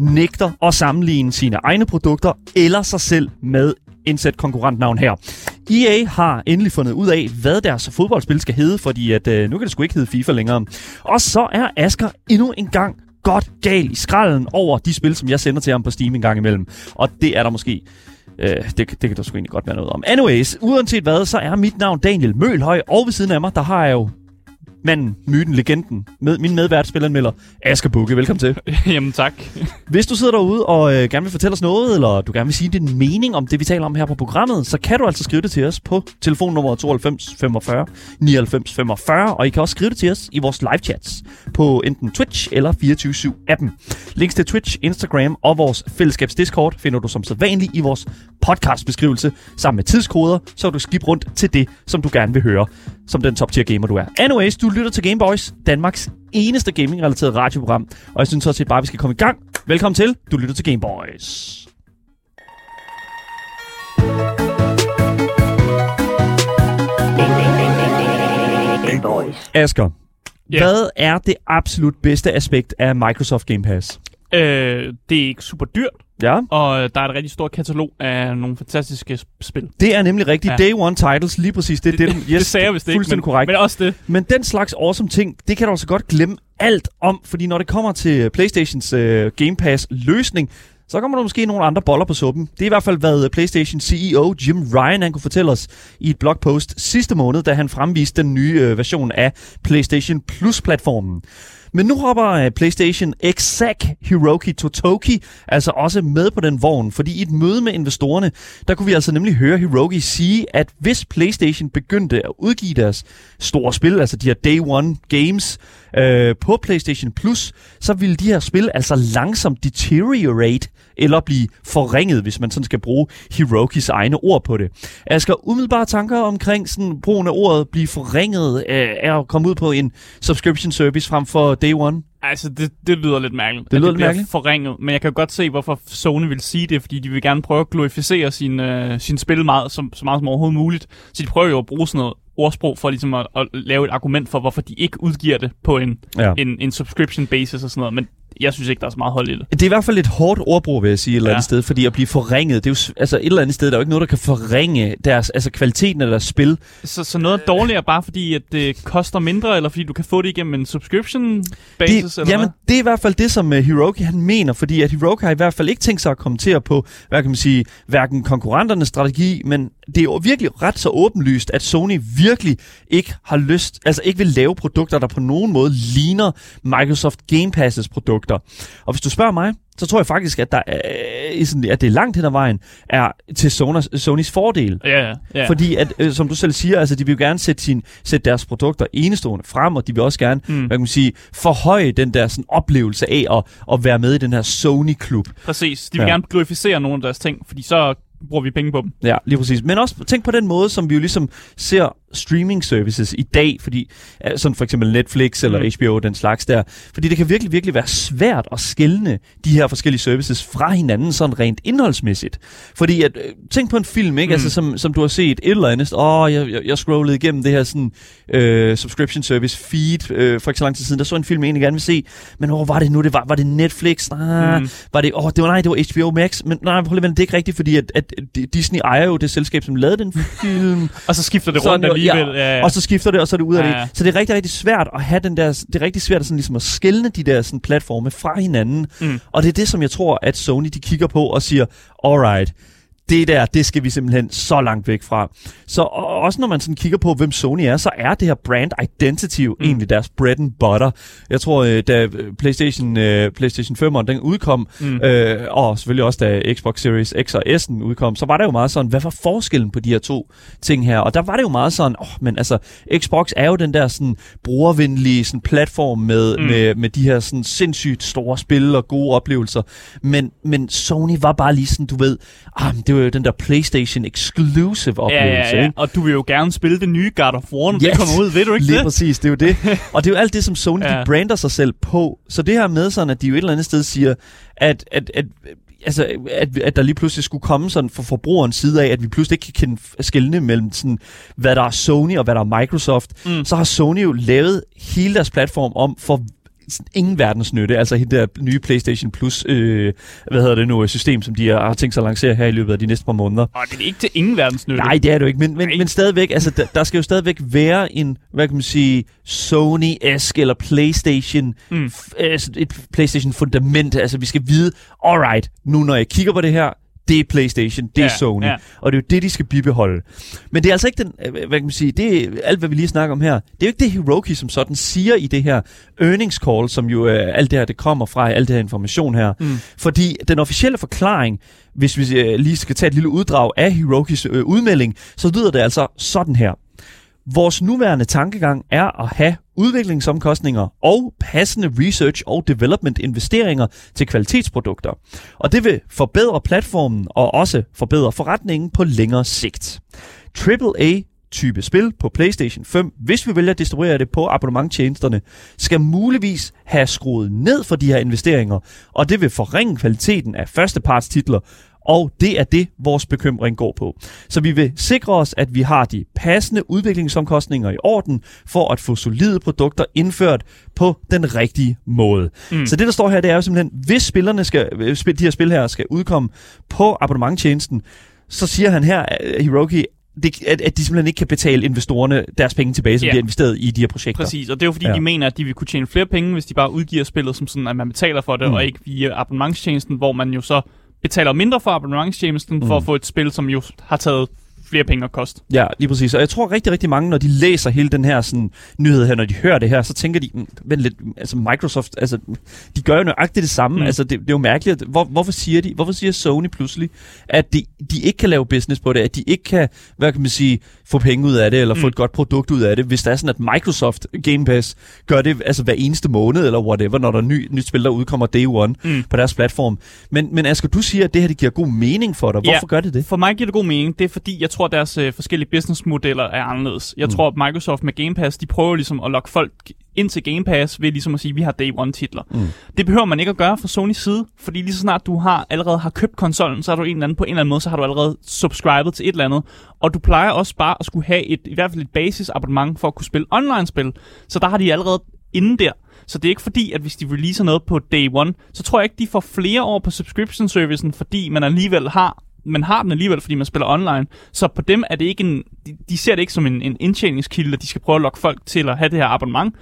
nægter at sammenligne sine egne produkter eller sig selv med indsæt konkurrentnavn her. EA har endelig fundet ud af, hvad deres fodboldspil skal hedde, fordi at, øh, nu kan det sgu ikke hedde FIFA længere. Og så er Asker endnu en gang godt gal i skralden over de spil, som jeg sender til ham på Steam en gang imellem. Og det er der måske Øh, det, det kan der sgu egentlig godt være noget om. Anyways, uanset hvad, så er mit navn Daniel Mølhøj, og ved siden af mig, der har jeg jo manden, myten, legenden, med, min medvært, spilleranmelder, Asger Bukke. Velkommen til. Jamen tak. Hvis du sidder derude og øh, gerne vil fortælle os noget, eller du gerne vil sige din mening om det, vi taler om her på programmet, så kan du altså skrive det til os på telefonnummer 92 45 99 45, og I kan også skrive det til os i vores live chats på enten Twitch eller 24 appen Links til Twitch, Instagram og vores fællesskabs Discord finder du som sædvanligt i vores podcastbeskrivelse sammen med tidskoder, så du skip rundt til det, som du gerne vil høre, som den top tier gamer du er. Anyways, du lytter til Gameboys, Danmarks eneste gaming-relateret radioprogram, og jeg synes også, at bare vi skal komme i gang. Velkommen til, du lytter til Gameboys. Asger, Ja. hvad er det absolut bedste aspekt af Microsoft Game Pass? Øh, det er ikke super dyrt, Ja, og der er et rigtig stort katalog af nogle fantastiske sp- spil. det er nemlig rigtigt. Ja. Day One Titles, lige præcis. Det, det, det, det sagde jeg vist ikke, fuldstændig men, korrekt. men også det. Men den slags awesome ting, det kan du altså godt glemme alt om, fordi når det kommer til PlayStations øh, Game Pass løsning, så kommer der måske nogle andre boller på suppen. Det er i hvert fald, hvad PlayStation CEO Jim Ryan han kunne fortælle os i et blogpost sidste måned, da han fremviste den nye øh, version af PlayStation Plus-platformen. Men nu hopper øh, PlayStation exec Hiroki Totoki altså også med på den vogn, fordi i et møde med investorerne, der kunne vi altså nemlig høre Hiroki sige, at hvis PlayStation begyndte at udgive deres store spil, altså de her Day One Games, øh, på PlayStation Plus, så ville de her spil altså langsomt deteriorate eller blive forringet, hvis man sådan skal bruge Hirokis egne ord på det. Asger, umiddelbare tanker omkring sådan brugen af ordet blive forringet øh, er at komme ud på en subscription service frem for Day One? Altså, det, det lyder lidt mærkeligt. Det lyder det lidt mærkeligt. forringet. Men jeg kan godt se, hvorfor Sony vil sige det, fordi de vil gerne prøve at glorificere sin, øh, sin spil meget, som, så meget som overhovedet muligt. Så de prøver jo at bruge sådan noget ordsprog for ligesom at, at lave et argument for, hvorfor de ikke udgiver det på en, Ja. en, en subscription basis og sådan noget. Men jeg synes ikke, der er så meget hold i det. Det er i hvert fald et hårdt ordbrug, vil jeg sige, et eller andet Ja. sted, fordi at blive forringet, det er jo, altså et eller andet sted, der er jo ikke noget, der kan forringe deres, altså kvaliteten af deres spil. Så, så noget er dårligere bare fordi, at det koster mindre, eller fordi du kan få det igennem en subscription basis, det, eller jamen, hvad? det er i hvert fald det, som uh, Hiroki han mener, fordi at Hiroki har i hvert fald ikke tænkt sig at kommentere på, hvad kan man sige, hverken konkurrenternes strategi, men det er jo virkelig ret så åbenlyst, at Sony virkelig ikke har lyst, altså ikke vil lave produkter, der på nogen måde ligner Microsoft Game Passes produkter. Og hvis du spørger mig, så tror jeg faktisk, at, der er, sådan, at det langt hen ad vejen er til Sonys, Sonys fordel. Ja, ja, ja. Fordi, at, øh, som du selv siger, altså, de vil jo gerne sætte, sin, sætte deres produkter enestående frem, og de vil også gerne, mm. Hvad kan man sige, forhøje den der sådan, oplevelse af at, at være med i den her Sony-klub. Præcis. De vil ja. gerne glorificere nogle af deres ting, fordi så bruger vi penge på dem. Ja, lige præcis. Men også tænk på den måde, som vi jo ligesom ser streaming services i dag, fordi øh, sådan for eksempel Netflix eller Mm. HBO, den slags der. Fordi det kan virkelig, virkelig være svært at skelne de her forskellige services fra hinanden sådan rent indholdsmæssigt. Fordi at, øh, tænk på en film, ikke? Mm. Mm. Altså, som, som du har set et eller andet. Åh, oh, jeg, jeg, jeg scrollede igennem det her sådan, øh, subscription service feed øh, for ikke så lang tid siden. Der så en film, jeg egentlig gerne vil se. Men hvor var det nu? Det var, var det Netflix? Nej, mm. Mm. var det, åh, det var, nej, det var HBO Max. Men nej, prøv lige, det er ikke rigtigt, fordi at, at Disney ejer jo det selskab, som lavede den film. Og så skifter det rundt alligevel. ja. Ja, ja. Og så skifter det, og så er det ud af Ja, det. ja. Så det er rigtig, rigtig svært at have den der, det er rigtig svært at, sådan, ligesom at skille de der sådan, platforme fra hinanden. Mm. Og det er det, som jeg tror, at Sony de kigger på og siger, alright, det der, det skal vi simpelthen så langt væk fra. Så og også når man sådan kigger på, hvem Sony er, så er det her brand identity mm. egentlig deres bread and butter. Jeg tror, øh, da øh, PlayStation, øh, PlayStation 5'eren den udkom, Mm. øh, og selvfølgelig også da Xbox Series X og S'en udkom, så var der jo meget sådan, hvad var forskellen på de her to ting her? Og der var det jo meget sådan, åh, men altså, Xbox er jo den der sådan brugervenlige sådan platform med, mm. Med, med de her sådan sindssygt store spil og gode oplevelser. Men, men Sony var bare lige sådan, du ved, ah, det var jo den der PlayStation exclusive Ja, oplevelse, ja, ja. ikke? Og du vil jo gerne spille det nye God of War, når Yes. det kommer ud, ved du ikke Lige det? præcis, det er jo det. Og det er jo alt det, som Sony ja. de Ja. brander sig selv på. Så det her med sådan, at de jo et eller andet sted siger, at, at, at altså, at, at der lige pludselig skulle komme sådan fra forbrugerens side af, at vi pludselig ikke kan kende skille mellem sådan, hvad der er Sony og hvad der er Microsoft, mm. så har Sony jo lavet hele deres platform om for ingen verdens nytte. Altså det der nye PlayStation Plus, øh, hvad hedder det nu, system, som de har tænkt sig at lancere her i løbet af de næste par måneder. Og det er ikke til ingen verdens nytte. Nej, det er det jo ikke, men, men, men stadigvæk, altså der, der skal jo stadigvæk være en, hvad kan man sige, Sony-esk eller PlayStation, mm. f- altså et PlayStation-fundament. Altså vi skal vide, alright, nu når jeg kigger på det her, det er PlayStation, det er ja, Sony, ja. og det er jo det, de skal bibeholde. Men det er altså ikke den, øh, hvad kan man sige, det er alt, hvad vi lige snakker om her. Det er jo ikke det, Hiroki som sådan siger i det her earnings call, som jo øh, alt det her, det kommer fra, alt det her information her. Mm. Fordi den officielle forklaring, hvis vi øh, lige skal tage et lille uddrag af Hirokis øh, udmelding, så lyder det altså sådan her. Vores nuværende tankegang er at have udviklingsomkostninger og passende research og development investeringer til kvalitetsprodukter. Og det vil forbedre platformen og også forbedre forretningen på længere sigt. AAA type spil på PlayStation 5, hvis vi vælger at distribuere det på abonnementtjenesterne, skal muligvis have skruet ned for de her investeringer, og det vil forringe kvaliteten af førstepartstitler og det er det, vores bekymring går på. Så vi vil sikre os, at vi har de passende udviklingsomkostninger i orden, for at få solide produkter indført på den rigtige måde. Mm. Så det, der står her, det er jo simpelthen, hvis spillerne skal, de her spil her skal udkomme på abonnementtjenesten, så siger han her, Hiroki, det, at, at de simpelthen ikke kan betale investorerne deres penge tilbage, som yeah. de har investeret i de her projekter. Præcis, og det er jo fordi, ja. de mener, at de vil kunne tjene flere penge, hvis de bare udgiver spillet som sådan, at man betaler for det, mm. og ikke via abonnementstjenesten, hvor man jo så betaler mindre for abonnementstjenesten mm. for at få et spil, som jo har taget flere penge at koste. Ja, lige præcis. Og jeg tror rigtig, rigtig mange, når de læser hele den her sådan, nyhed her, når de hører det her, så tænker de, mm, vent lidt, altså Microsoft, altså, de gør jo nøjagtigt det samme. Mm. Altså, det, det, er jo mærkeligt. Hvor, hvorfor siger de, hvorfor siger Sony pludselig, at de, de ikke kan lave business på det, at de ikke kan, hvad kan man sige, få penge ud af det, eller mm. få et godt produkt ud af det, hvis det er sådan, at Microsoft Game Pass gør det altså hver eneste måned, eller whatever, når der er ny, nyt spil, der udkommer day one mm. på deres platform. Men, men Asger, du siger, at det her det giver god mening for dig. Hvorfor ja, gør det det? For mig giver det god mening. Det er fordi, jeg tror, at deres øh, forskellige businessmodeller er anderledes. Jeg mm. tror, at Microsoft med Game Pass, de prøver ligesom at lokke folk ind til Game Pass ved ligesom at sige, at vi har day one titler. Mm. Det behøver man ikke at gøre fra Sonys side, fordi lige så snart du har allerede har købt konsollen, så har du en eller anden, på en eller anden måde, så har du allerede subscribet til et eller andet. Og du plejer også bare at skulle have et, i hvert fald et basisabonnement for at kunne spille online-spil. Så der har de allerede inden der. Så det er ikke fordi, at hvis de releaser noget på day one, så tror jeg ikke, de får flere år på subscription-servicen, fordi man alligevel har man har den alligevel, fordi man spiller online. Så på dem er det ikke en, de, de ser det ikke som en, en indtjeningskilde, at de skal prøve at lokke folk til at have det her abonnement.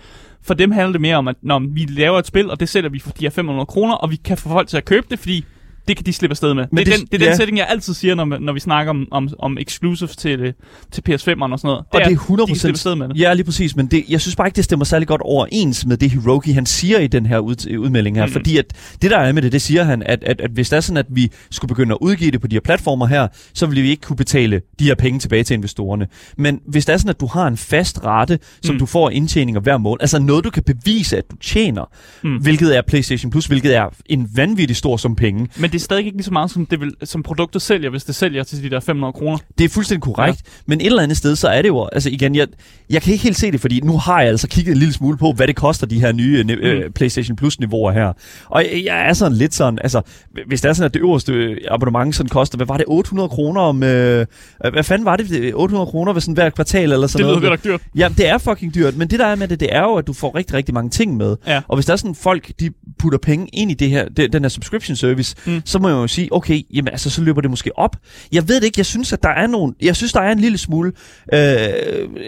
For dem handler det mere om, at når vi laver et spil, og det sælger vi for de her 500 kroner, og vi kan få folk til at købe det, fordi det kan de slippe afsted med. Men det, det, den, det er ja. den setting, jeg altid siger, når, når vi snakker om, om, om exclusives til, til PS5'eren og sådan noget. Det og det er 100% de kan afsted med det. Ja, lige præcis, men det, jeg synes bare ikke, det stemmer særlig godt overens med det Hiroki, han siger i den her ud, udmelding her. Mm. Fordi at det, der er med det, det siger han, at, at, at hvis det er sådan, at vi skulle begynde at udgive det på de her platformer her, så ville vi ikke kunne betale de her penge tilbage til investorerne. Men hvis det er sådan, at du har en fast rate, som mm. du får indtjeninger hver måned, altså noget, du kan bevise, at du tjener, mm. hvilket er PlayStation Plus, hvilket er en vanvittig stor sum penge. Men det er stadig ikke lige så meget som, det vil, som produktet sælger, hvis det sælger til de der 500 kroner. Det er fuldstændig korrekt, ja. men et eller andet sted, så er det jo, altså igen, jeg, jeg kan ikke helt se det, fordi nu har jeg altså kigget en lille smule på, hvad det koster, de her nye mm. øh, PlayStation Plus-niveauer her. Og jeg, jeg er sådan lidt sådan, altså, hvis det er sådan, at det øverste abonnement sådan koster, hvad var det, 800 kroner om, øh, hvad fanden var det, 800 kroner ved sådan hver kvartal eller sådan det noget? Det lyder dyrt. Ja, det er fucking dyrt, men det der er med det, det er jo, at du får rigtig, rigtig mange ting med. Ja. Og hvis der er sådan folk, de putter penge ind i det her, det, den her subscription service, mm. Mm. så må jeg jo sige, okay, jamen altså, så løber det måske op. Jeg ved det ikke, jeg synes, at der er nogen, jeg synes, der er en lille smule, øh,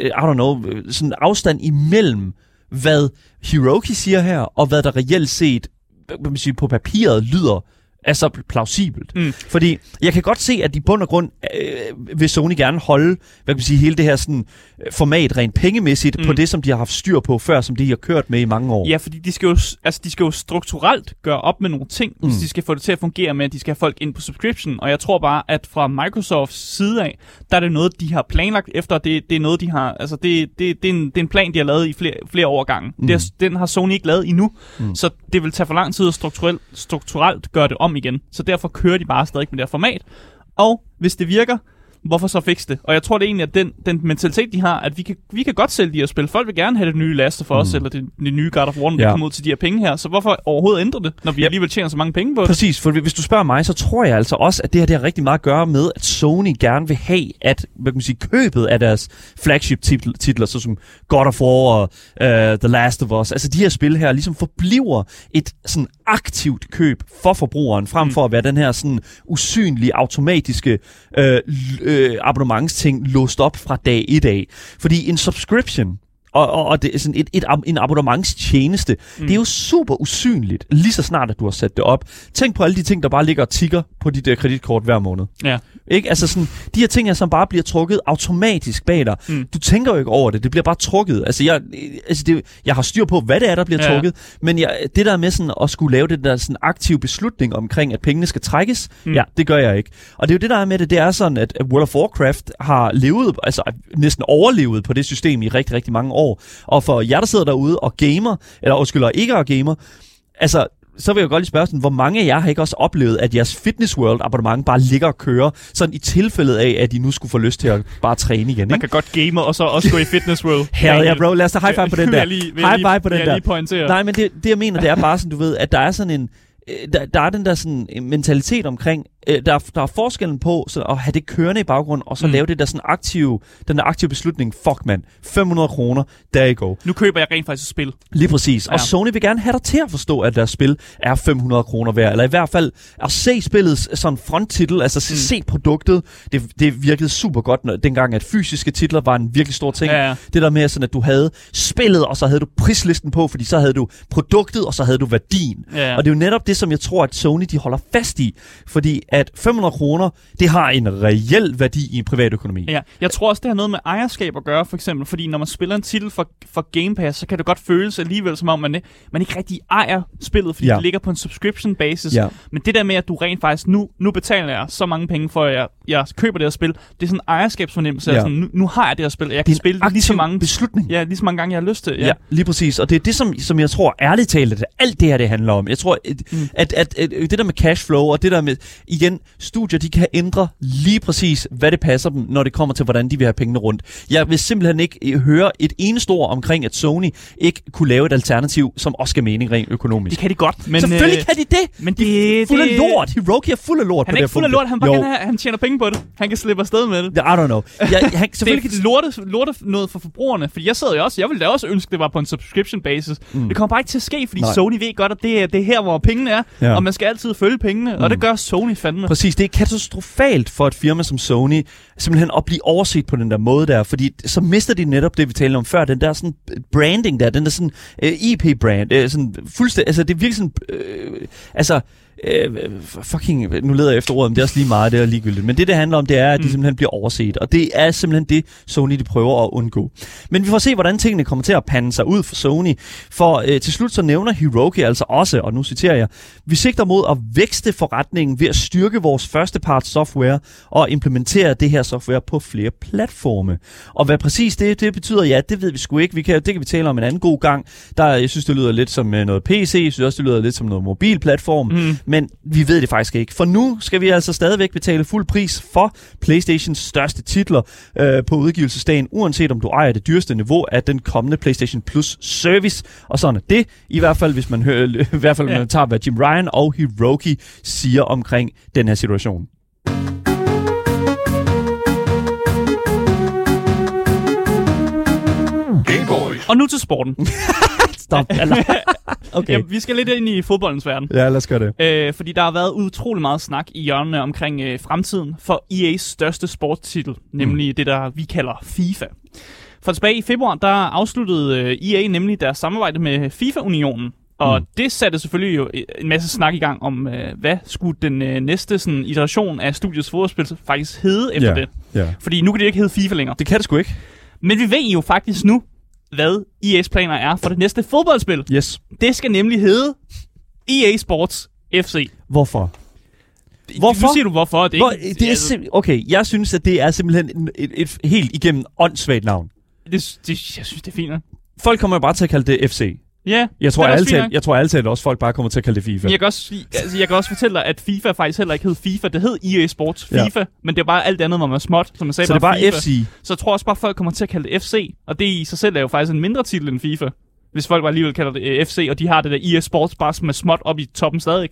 I don't know, sådan afstand imellem, hvad Hiroki siger her, og hvad der reelt set, hvad man siger, på papiret lyder er så plausibelt. Mm. Fordi jeg kan godt se, at i bund og grund øh, vil Sony gerne holde, hvad kan man sige, hele det her sådan, øh, format rent pengemæssigt mm. på det, som de har haft styr på før, som de har kørt med i mange år. Ja, fordi de skal jo, altså, de skal jo strukturelt gøre op med nogle ting, mm. hvis de skal få det til at fungere med, at de skal have folk ind på subscription. Og jeg tror bare, at fra Microsofts side af, der er det noget, de har planlagt efter. Det, det er noget, de har, altså det, det, det, er en, det er en plan, de har lavet i flere, flere år gange. Mm. Det, den har Sony ikke lavet endnu, mm. så det vil tage for lang tid at strukturelt, strukturelt gøre det om om igen. Så derfor kører de bare stadig med det her format. Og hvis det virker, hvorfor så fikse det? Og jeg tror det er egentlig, at den, den mentalitet, de har, at vi kan, vi kan godt sælge de her spil. Folk vil gerne have det nye Last of Us, mm. eller det, det nye God of War, Ja. ja. kommer ud til de her penge her. Så hvorfor overhovedet ændre det, når vi Ja. alligevel tjener så mange penge på det? Præcis, for hvis du spørger mig, så tror jeg altså også, at det her det har rigtig meget at gøre med, at Sony gerne vil have, at hvad kan man sige, købet af deres flagship-titler, såsom God of War og uh, The Last of Us, altså de her spil her, ligesom forbliver et sådan aktivt køb for forbrugeren, frem Mm. for at være den her sådan usynlige, automatiske øh, øh, abonnementsting låst op fra dag et af. Fordi en subscription, og, og, og det er sådan et, et, en abonnementstjeneste, mm. det er jo super usynligt, lige så snart, at du har sat det op. Tænk på alle de ting, der bare ligger og tigger på dit uh, kreditkort hver måned. Ja. Ikke? Altså sådan, de her ting her, som bare bliver trukket automatisk bag dig. Mm. Du tænker jo ikke over det, det bliver bare trukket. Altså, jeg, altså det, jeg har styr på, hvad det er, der bliver Ja. trukket, men jeg, det der med sådan at skulle lave det der sådan aktive beslutning omkring, at pengene skal trækkes, mm. Ja, det gør jeg ikke. Og det er jo det, der er med det, det er sådan, at at World of Warcraft har levet, altså næsten overlevet på det system i rigtig, rigtig mange år. Og for jer, der sidder derude og gamer, eller undskyld, og ikke er gamer, altså, så vil jeg godt lige spørge sådan, hvor mange af jer har ikke også oplevet, at jeres Fitness World abonnement bare ligger og kører, sådan i tilfældet af, at I nu skulle få lyst til at bare træne igen, Man ikke? kan godt game og så også gå i Fitness World. Hell yeah, bro. Lad os da high five på den der. lige, High five på den der. lige pointere. Nej, men det, det jeg mener, det er bare sådan, du ved, at der er sådan en, øh, der, der er den der sådan en mentalitet omkring, øh, der, er, der er forskellen på så at have det kørende i baggrunden, og så Mm. lave det der sådan aktive, den der aktive beslutning, fuck man, 500 kroner, there you go. Nu køber jeg rent faktisk et spil. Lige præcis. Ja. Og Ja. Sony vil gerne have dig til at forstå, at deres spil er 500 kroner værd. Eller i hvert fald at se spillets sådan fronttitel, altså mm. se produktet. Det, det virkede super godt, når, dengang at fysiske titler var en virkelig stor ting. Ja, ja. Det der med, sådan, at du havde spillet, og så havde du prislisten på, fordi så havde du produktet, og så havde du værdien. Ja. Og det er jo netop det, som jeg tror, at Sony de holder fast i. Fordi at 500 kroner, det har en reel værdi i en privatøkonomi. Ja, jeg tror også, det har noget med ejerskab at gøre, for eksempel, fordi når man spiller en titel for, for Game Pass, så kan det godt føles alligevel, som om man, man ikke rigtig ejer spillet, fordi Ja. det ligger på en subscription basis. Ja. Men det der med, at du rent faktisk, nu, nu betaler jeg så mange penge for, at jeg, jeg køber det her spil, det er sådan en ejerskabsfornemmelse. Ja. Sådan, nu, nu har jeg det her spil, og jeg kan spille det lige så mange, beslutning. ja, lige så mange gange, jeg har lyst til. Ja. ja, lige præcis. Og det er det, som, som jeg tror ærligt talt, at alt det her, det handler om. Jeg tror, at, mm. at, at, at, det der med cashflow, og det der med, igen, studier, de kan ændre lige præcis, hvad det passer dem, når det kommer til, hvordan de vil have pengene rundt. Jeg vil simpelthen ikke øh, høre et eneste ord omkring, at Sony ikke kunne lave et alternativ, som også skal mening rent økonomisk. Det kan de godt, men... Selvfølgelig øh, kan de det! Men det, Fuld af lort! Hiroki er fuld af lort Han på er det ikke fuld af lort, han, bare have, han tjener penge på det. Han kan slippe afsted med det. I don't know. Jeg, han, selvfølgelig det kan er lorte, lorte noget for forbrugerne, fordi jeg sidder jo også, jeg ville da også ønske, det var på en subscription basis. Mm. Det kommer bare ikke til at ske, fordi Nej. Sony ved godt, at det er, det er her, hvor pengene er, Ja. og man skal altid følge pengene, mm. og det gør Sony fandme. Præcis, det er katastrofalt for et firma som Sony, simpelthen at blive overset på den der måde der, fordi så mister de netop det, vi talte om før, den der sådan øh, branding der, den der sådan øh, IP-brand, uh, øh, sådan fuldstændig, altså det er virkelig sådan, øh, altså, uh, fucking, nu leder jeg efter ordet, men det er også lige meget, det er ligegyldigt, men det det handler om, det er, at de Mm. simpelthen bliver overset, og det er simpelthen det, Sony de prøver at undgå. Men vi får se, hvordan tingene kommer til at pande sig ud for Sony, for uh, til slut så nævner Hiroki altså også, og nu citerer jeg, vi sigter mod at vækste forretningen ved at styrke vores førsteparts software og implementere det her software på flere platforme. Og hvad præcis det, det betyder, ja, det ved vi sgu ikke. Vi kan, det kan vi tale om en anden god gang. Der, jeg synes, det lyder lidt som øh, noget PC, jeg synes også, det lyder lidt som noget mobilplatform, Mm. Men vi ved det faktisk ikke. For nu skal vi altså stadigvæk betale fuld pris for PlayStations største titler øh, på udgivelsesdagen, uanset om du ejer det dyreste niveau af den kommende PlayStation Plus service. Og sådan er det, i hvert fald hvis man, hører, i hvert fald, ja. Man tager, hvad Jim Ryan og Hiroki siger omkring den her situation. Og nu til sporten. Stop. Eller, okay. Ja, vi skal lidt ind i fodboldens verden. Ja, lad os gøre det. Øh, fordi der har været utrolig meget snak i hjørnene omkring øh, fremtiden for EA's største sportstitel, nemlig mm. det, der vi kalder FIFA. For tilbage i februar, der afsluttede øh, EA nemlig deres samarbejde med FIFA-unionen. Og Mm. det satte selvfølgelig jo en masse snak i gang om, øh, hvad skulle den øh, næste sådan, iteration af studiets fodboldspil faktisk hedde efter Ja. det. Ja. Fordi nu kan det ikke hedde FIFA længere. Det kan det sgu ikke. Men vi ved jo faktisk nu, hvad EA's planer er for det næste fodboldspil. Yes. Det skal nemlig hedde EA Sports FC. Hvorfor? Hvorfor? Nu siger du hvorfor. Det er, Hvor, ikke, det er altså, okay, jeg synes, at det er simpelthen en- et, et, et helt igennem åndssvagt navn. det, det, jeg synes, det er fint. Folk kommer jo bare til at kalde det FC. Ja, Jeg tror nok. jeg tror altid også, folk bare kommer til at kalde det FIFA. Jeg kan, også, altså, jeg kan også fortælle dig, at FIFA faktisk heller ikke hed FIFA. Det hed EA Sports Ja. FIFA, men det er bare alt andet, hvor man er småt, som jeg sagde. Så det er bare FIFA. FC. Så jeg tror også bare, at folk kommer til at kalde det FC, og det i sig selv er jo faktisk en mindre titel end FIFA. Hvis folk bare alligevel kalder det øh, FC, og de har det der EA Sports bare som er småt op i toppen stadig,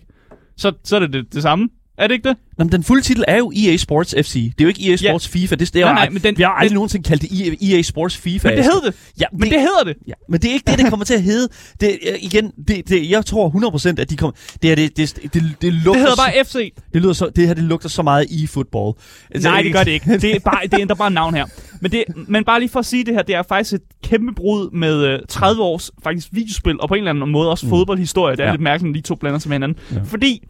så, så er det, det det samme. Er det ikke det? Nå, men den fulde titel er jo EA Sports FC. Det er jo ikke EA Sports FIFA. Det, det er Nej, jo, nej, men den- vi har aldrig den- nogensinde kaldt det EA, EA Sports FIFA. Men det Asger. hed det. Ja, Men det hedder det. Ja, men det er ikke det, det kommer til at hedde. Det, øh, igen, det, det, jeg tror 100% at de kommer... Det, her, det, det, det, det, det, lugter Det hedder bare FC. det, lyder så, det her det lugter så meget i fodbold. Nej, det gør det ikke. Det, er bare, det ændrer bare navn her. Men, det, men bare lige for at sige det her, det er faktisk et kæmpe brud med øh, 30 års faktisk videospil, og på en eller anden måde også Mm. fodboldhistorie. Det er Ja. lidt mærkeligt, når de to blander sig med hinanden. Ja. Fordi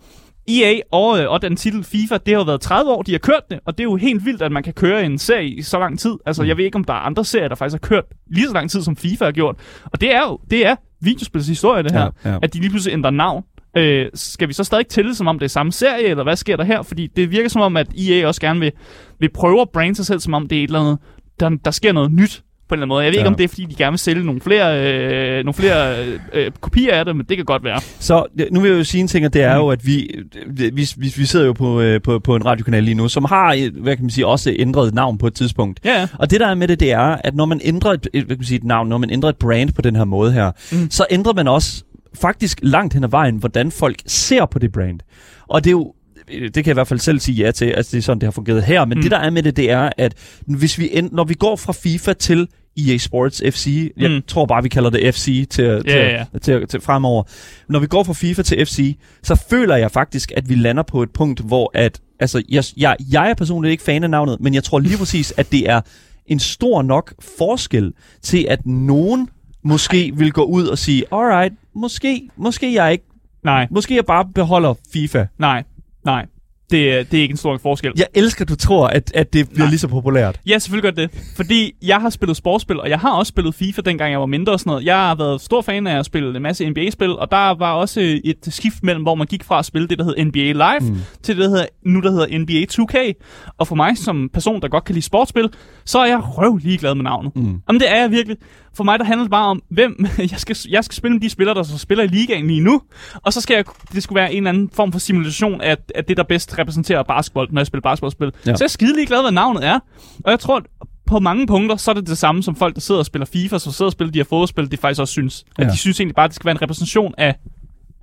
EA og, øh, og den titel FIFA, det har jo været 30 år, de har kørt det, og det er jo helt vildt, at man kan køre en serie i så lang tid. Altså, Mm. jeg ved ikke, om der er andre serier, der faktisk har kørt lige så lang tid, som FIFA har gjort. Og det er jo, det er videospils historie, det her. Ja, ja. At de lige pludselig ændrer navn. Øh, skal vi så stadig tælle, som om det er samme serie, eller hvad sker der her? Fordi det virker som om, at EA også gerne vil, vil prøve at brande sig selv, som om det er et eller andet, der, der sker noget nyt på en eller anden måde. Jeg ved ja. ikke, om det er, fordi de gerne vil sælge nogle flere, øh, nogle flere øh, øh, kopier af det, men det kan godt være. Så nu vil jeg jo sige en ting, og det er jo, at vi, vi, vi, vi sidder jo på, øh, på, på en radiokanal lige nu, som har, øh, hvad kan man sige, også ændret navn på et tidspunkt. Ja. Og det der er med det, det er, at når man ændrer et, hvad kan man sige, et navn, når man ændrer et brand på den her måde her, Mm. mm. så ændrer man også faktisk langt hen ad vejen, hvordan folk ser på det brand. Og det er jo det kan jeg i hvert fald selv sige ja til, altså det er sådan, det har fungeret her. Men Mm. mm. det der er med det, det er, at hvis vi end, når vi går fra FIFA til EA Sports FC, jeg Mm. tror bare, vi kalder det FC til, til, Ja, ja. til, til fremover. Når vi går fra FIFA til FC, så føler jeg faktisk, at vi lander på et punkt, hvor at, altså, jeg, jeg, jeg er personligt ikke fan af navnet, men jeg tror lige præcis, at det er en stor nok forskel til, at nogen måske vil gå ud og sige, alright, måske, måske jeg ikke, Nej, måske jeg bare beholder FIFA. nej, nej. Det, er- det er ikke en stor forskel. Jeg elsker, du tror, at, at det bliver Nej. lige så populært. Ja, selvfølgelig gør det. Fordi jeg har spillet sportsspil, og jeg har også spillet FIFA, dengang jeg var mindre og sådan noget. Jeg har været stor fan af at spille en masse NBA-spil, og der var også et skift mellem, hvor man gik fra at spille det, der hedder NBA Live. Mm. til det, der hedder, nu der hedder NBA 2K. Og for mig som person, der godt kan lide sportsspil, så er jeg røv ligeglad med navnet. Mm. Jamen det er jeg virkelig. For mig der handler det bare om, hvem jeg skal, jeg skal spille med de spillere, der så spiller i ligaen lige nu. Og så skal jeg, det skulle være en eller anden form for simulation af, af det, der bedst repræsenterer basketball, når jeg spiller basketballspil. Ja. Så jeg er skide ligeglad, hvad navnet er. Og jeg tror, at på mange punkter, så er det det samme som folk, der sidder og spiller FIFA, så sidder og spiller de her fodboldspil, det faktisk også synes. At Ja. de synes egentlig bare, at det skal være en repræsentation af,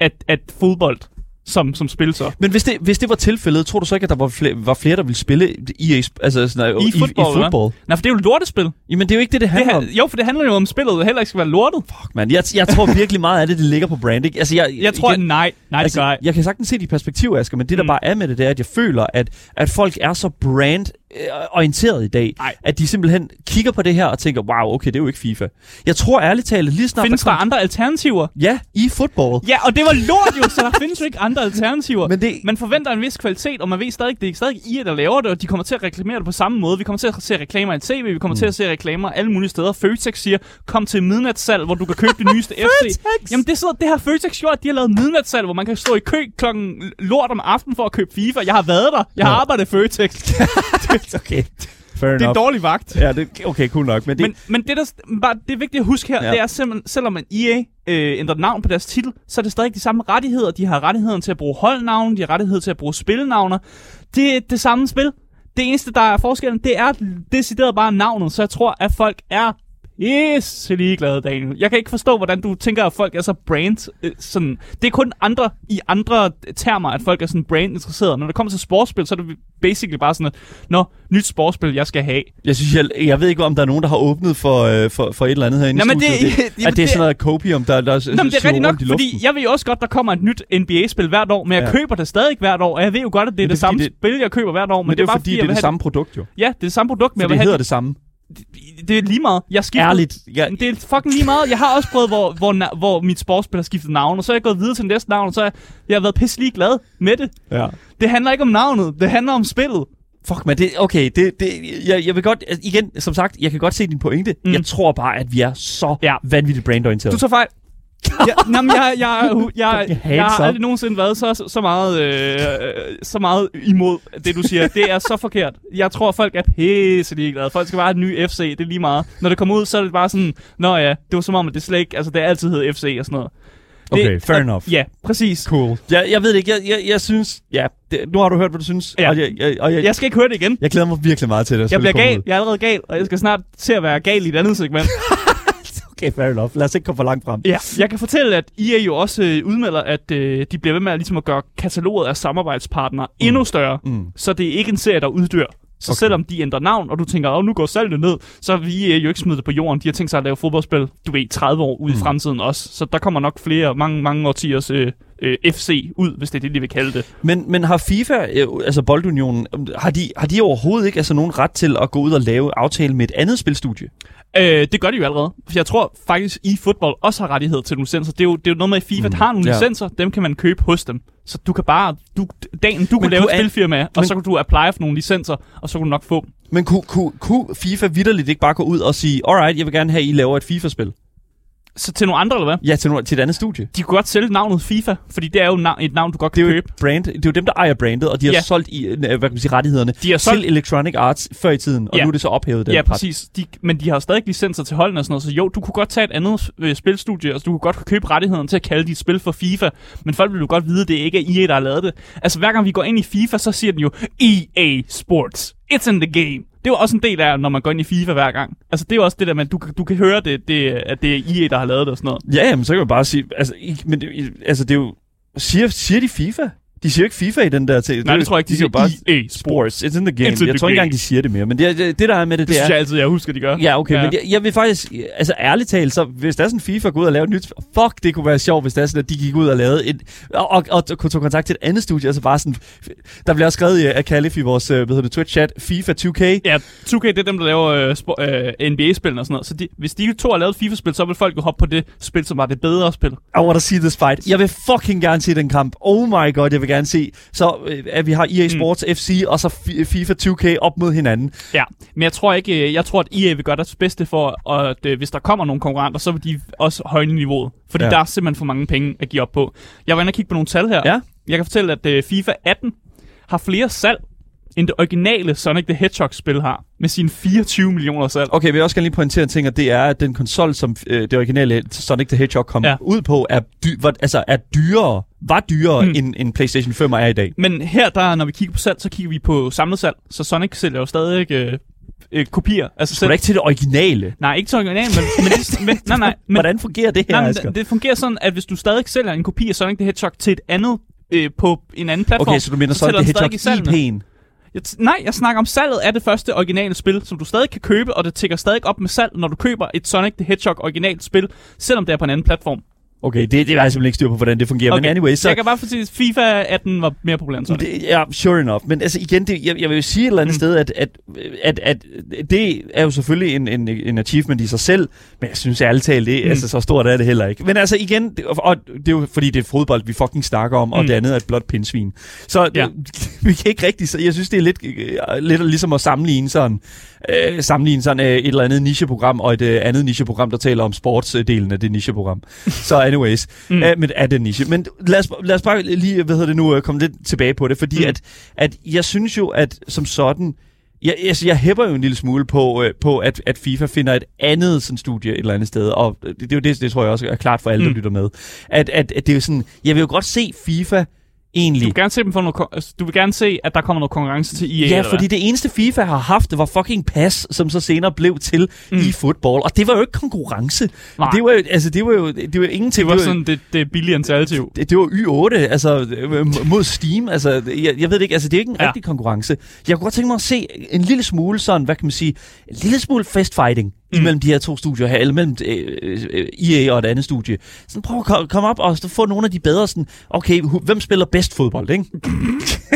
af, af fodbold som, som spil så. Men hvis det, hvis det var tilfældet, tror du så ikke, at der var flere, var flere der ville spille EA, altså sådan, I i, fodbold, i, i fodbold? Nej, for det er jo et lortespil. Jamen, det er jo ikke det, det Det handler ha- om. jo, for det handler jo om spillet, heller ikke skal være lortet. Fuck, man. Jeg, jeg tror virkelig meget af det, det ligger på branding. Altså, jeg, Jeg tror, igen, igen, nej, nej, det altså, gør jeg. kan sagtens se dit perspektiv, Asger, men det, der Mm. bare er med det, det er, at jeg føler, at, at folk er så brand-orienteret i dag, Nej. at de simpelthen kigger på det her og tænker, wow, okay, det er jo ikke FIFA. Jeg tror ærligt talt, lige snart Findes der kom- andre alternativer? Ja, i fodbold. Ja, og det var lort jo, så der findes jo ikke andre alternativer. Men det, Man forventer en vis kvalitet, og man ved stadig, det er stadig I, der laver det, og de kommer til at reklamere det på samme måde. Vi kommer til at se reklamer i tv, vi kommer mm. til at se reklamer alle mulige steder. Føtex siger, kom til midnatssalg, hvor du kan købe det nyeste FC. Jamen det, er sådan, det har Føtex gjort, de har lavet midnatssalg, hvor man kan stå i kø klokken lort om aftenen for at købe FIFA. Jeg har været der. Jeg har arbejdet i Føtex. okay, fair Det er en dårlig vagt. Ja, det, okay, cool nok. Men det, Men, men det, der, bare, det er vigtigt at huske her, ja. Det er simpelthen, selvom man EA øh, ændrer navn på deres titel, så er det stadig de samme rettigheder. De har rettigheden til at bruge holdnavn, de har rettighed til at bruge spillenavner. Det er det samme spil. Det eneste, der er forskellen, det er decideret bare navnet, så jeg tror, at folk er pisse ligeglade, Daniel. Jeg kan ikke forstå, hvordan du tænker, at folk er så brand... Øh, sådan. Det er kun andre i andre termer, at folk er sådan brand interesserede. Når det kommer til sportsspil, så er det basically bare sådan, at Nå, nyt sportsspil, jeg skal have. jeg synes, jeg, jeg ved ikke, om der er nogen, der har åbnet for, øh, for, for et eller andet herinde Nå, i men det- studiet. jamen, at det er det- sådan noget copium, der, der Nå, men det er rigtigt nok, fordi jeg ved jo også godt, der kommer et nyt NBA-spil hvert år, men jeg ja. Køber det stadig hvert år, og jeg ved jo godt, at det er Men det, det samme fordi, spil, jeg køber hvert år, men, men det er jo fordi, det er det samme produkt jo. Ja, det er det samme produkt, men jeg vil det hedder det samme. Det, det er lige meget. Jeg skifter, Ærligt. Ja, Det er fucking lige meget. Jeg har også prøvet, hvor, hvor, hvor mit sportsspil har skiftet navn, og så er jeg gået videre til næste navn, og så er jeg, jeg har været pisselig glad med det. ja. Det handler ikke om navnet, det handler om spillet. Fuck, men det, okay, det, det, jeg, jeg vil godt, igen, som sagt, jeg kan godt se din pointe. Mm. Jeg tror bare, at vi er så Ja. vanvittigt brandorienteret. Du tager fejl. Ja, jamen, jeg, jeg, jeg, jeg, jeg, jeg har aldrig nogensinde været så, så, meget, øh, så meget imod det, du siger. Det er så forkert. Jeg tror, folk er pisse ligeglade. Folk skal bare have en ny FC, det er lige meget. Når det kommer ud, så er det bare sådan, Nå ja, det var som om, at det slet ikke, altså det er altid hed FC og sådan noget. Det, Okay, fair enough. Ja, præcis. Cool. Jeg, jeg ved det ikke. Jeg, jeg, jeg synes... Ja, det, nu har du hørt, hvad du synes. Ja. Og jeg, jeg, og jeg, jeg, skal ikke høre det igen. jeg glæder mig virkelig meget til det. Jeg bliver gal. Jeg er allerede gal, og jeg skal snart til at være gal i et andet segment. Okay, fair enough. Lad os ikke komme for langt frem. Ja, jeg kan fortælle, at EA jo også øh, udmelder, at øh, de bliver ved med at, ligesom at gøre kataloget af samarbejdspartnere mm. endnu større. Mm. Så det er ikke en serie, der uddør. Så Okay. selvom de ændrer navn, og du tænker, åh, nu går salget ned, så vil EA jo ikke smide det på jorden. De har tænkt sig at lave fodboldspil, du ved, 30 år ude mm. i fremtiden også. Så der kommer nok flere, mange, mange årtiers øh, øh, FC ud, hvis det er det, de vil kalde det. Men, men har FIFA, øh, altså Boldunionen, øh, har de, har de overhovedet ikke altså nogen ret til at gå ud og lave aftale med et andet spilstudie? Øh, det gør de jo allerede. For jeg tror faktisk, i fodbold også har rettighed til nogle licenser. Det er jo, det er jo noget med, at FIFA mm. har nogle Ja. licenser, dem kan man købe hos dem. Så du kan bare, du, dagen du Men kan lave kunne et spilfirma, og men- så kan du apply for nogle licenser, og så kan du nok få dem. Men kunne, kunne, kunne FIFA vidderligt ikke bare gå ud og sige, alright, jeg vil gerne have, at I laver et FIFA-spil? Så til nogle andre, eller hvad? Ja, til, no- til et andet studie. De kunne godt sælge navnet FIFA, fordi det er jo navn, et navn, du godt Det kan er jo købe. et brand, det er jo dem, der ejer brandet, og de har Ja. solgt i, øh, hvad kan man sige, rettighederne De har solgt til Electronic Arts før i tiden, og Ja. nu er det så ophævet den Ja, præcis. De, men de har stadig licenser til holdene og sådan noget, så jo, du kunne godt tage et andet øh, spilstudie, og du kunne godt købe rettigheden til at kalde dit spil for FIFA, men folk vil jo godt vide, at det ikke er EA, der har lavet det. Altså, hver gang vi går ind i FIFA, så siger den jo EA Sports. It's in the game. Det er jo også en del af, når man går ind i FIFA hver gang. Altså, det er jo også det der med, at du, du kan høre, det, det, at det er EA, der har lavet det og sådan noget. Ja, men så kan man bare sige, altså, ikke, men det, altså, det er jo, siger, siger de FIFA? De siger jo ikke FIFA i den der til. Nej, det tror jeg ikke, de siger siger bare EA Sports. It's in the game. It's in jeg tror ikke engang, de siger det mere, men det, det, det der er med det, Det det synes er... jeg altid, jeg husker, de gør. Ja, okay, ja. men jeg, jeg vil faktisk, altså ærligt talt, så hvis der er sådan FIFA går ud og laver et nyt, fuck, det kunne være sjovt, hvis der er sådan, at de gik ud og lavede et, og, og, og, og kunne tage kontakt til et andet studie, altså bare sådan, der bliver også skrevet af Calif i vores, øh, hvad hedder det, Twitch-chat, FIFA 2K, Ja, 2K, det er dem, der laver øh, spo- øh, NBA-spil og sådan noget. Så de, hvis de to har lavet et FIFA-spil, så vil folk jo hoppe på det spil, som var det bedre spil. I want to see this fight. Jeg vil fucking gerne se den kamp. Oh my god, jeg vil gerne se. Så øh, at vi har EA Sports mm. FC og så Fi- FIFA 2K op mod hinanden. Ja, men jeg tror ikke, øh, jeg tror, at EA vil gøre deres bedste for, at øh, hvis der kommer nogle konkurrenter, så vil de også højne niveauet. Fordi Ja. ja. der er simpelthen for mange penge at give op på. Jeg var inde og kigge på nogle tal her. Ja. Jeg kan fortælle, at øh, FIFA 18 har flere salg, end det originale Sonic the Hedgehog-spil har, med sine 24 millioner salg. Okay, jeg vil også gerne lige pointere en ting, og det er, at den konsol, som øh, det originale Sonic the Hedgehog kom ja. Ud på, er, dy- var, altså, er dyrere, var dyrere, mm. End, end PlayStation 5 er i dag. Men her, der, når vi kigger på salg, så kigger vi på samlet salg. Så Sonic sælger jo stadig øh, øh, kopier. Altså Så er ikke til det originale. Nej, ikke til original, men, men, det, men nej, nej, men, Hvordan fungerer det her, nej, men Asger? det, fungerer sådan, at hvis du stadig sælger en kopi af Sonic the Hedgehog til et andet øh, på en anden platform, Okay, så du mener så Sonic the Hedgehog. IP'en? Jeg t- nej, jeg snakker om salget af det første originale spil, som du stadig kan købe, og det tigger stadig op med salg, når du køber et Sonic the Hedgehog originalt spil, selvom det er på en anden platform. Okay, det, det har jeg simpelthen ikke styr på, hvordan det fungerer. Okay. Men anyway, så... Jeg kan bare sige, at FIFA 18 var mere populær end Sonic. Det, ja, sure enough. Men altså igen, det, jeg, jeg vil jo sige et eller andet mm. Sted, at, at, at, at det er jo selvfølgelig en, en, en achievement i sig selv, men jeg synes ærligt talt, det, mm. Altså, så stort er det heller ikke. Men altså igen, det, og det er jo fordi, det er fodbold, vi fucking snakker om, og Mm. det andet er et blot pindsvin. Så Ja. vi kan ikke rigtig, så jeg synes, det er lidt, lidt ligesom at sammenligne sådan, øh, sammenligne sådan øh, et eller andet nicheprogram og et øh, andet nicheprogram, der taler om sportsdelen af det nicheprogram. så anyways, mm. Øh, men er det niche. Men lad os, lad os bare lige, hvad hedder det nu, øh, komme lidt tilbage på det, fordi mm. At, at jeg synes jo, at som sådan, jeg, altså, jeg hæpper jo en lille smule på, øh, på at, at FIFA finder et andet sådan studie et eller andet sted, og det, det er jo det, det tror jeg også er klart for alle, der Mm. lytter med. At, at, at det er jo sådan, jeg vil jo godt se FIFA Du egentlig vil gerne se dem få noget, altså, du vil gerne se, at der kommer noget konkurrence til EA, Ja, eller fordi hvad? det eneste FIFA har haft, det var fucking pas, som så senere blev til mm. I fodbold. Og det var jo ikke konkurrence. Nej. Det var jo, altså, det var jo, det var ingenting. det var det, sådan det, det billige alternativ. det, det var Y8, altså mod Steam. Altså, jeg, jeg ved det ikke, altså det er ikke en. Ja. rigtig konkurrence. Jeg kunne godt tænke mig at se en lille smule sådan, hvad kan man sige, en lille smule festfighting mm. imellem de her to studier her, eller mellem øh, øh, EA og et andet studie. Sådan prøv at ko- komme op og så få nogle af de bedre sådan, okay, hvem spiller bedst fodbold, ikke?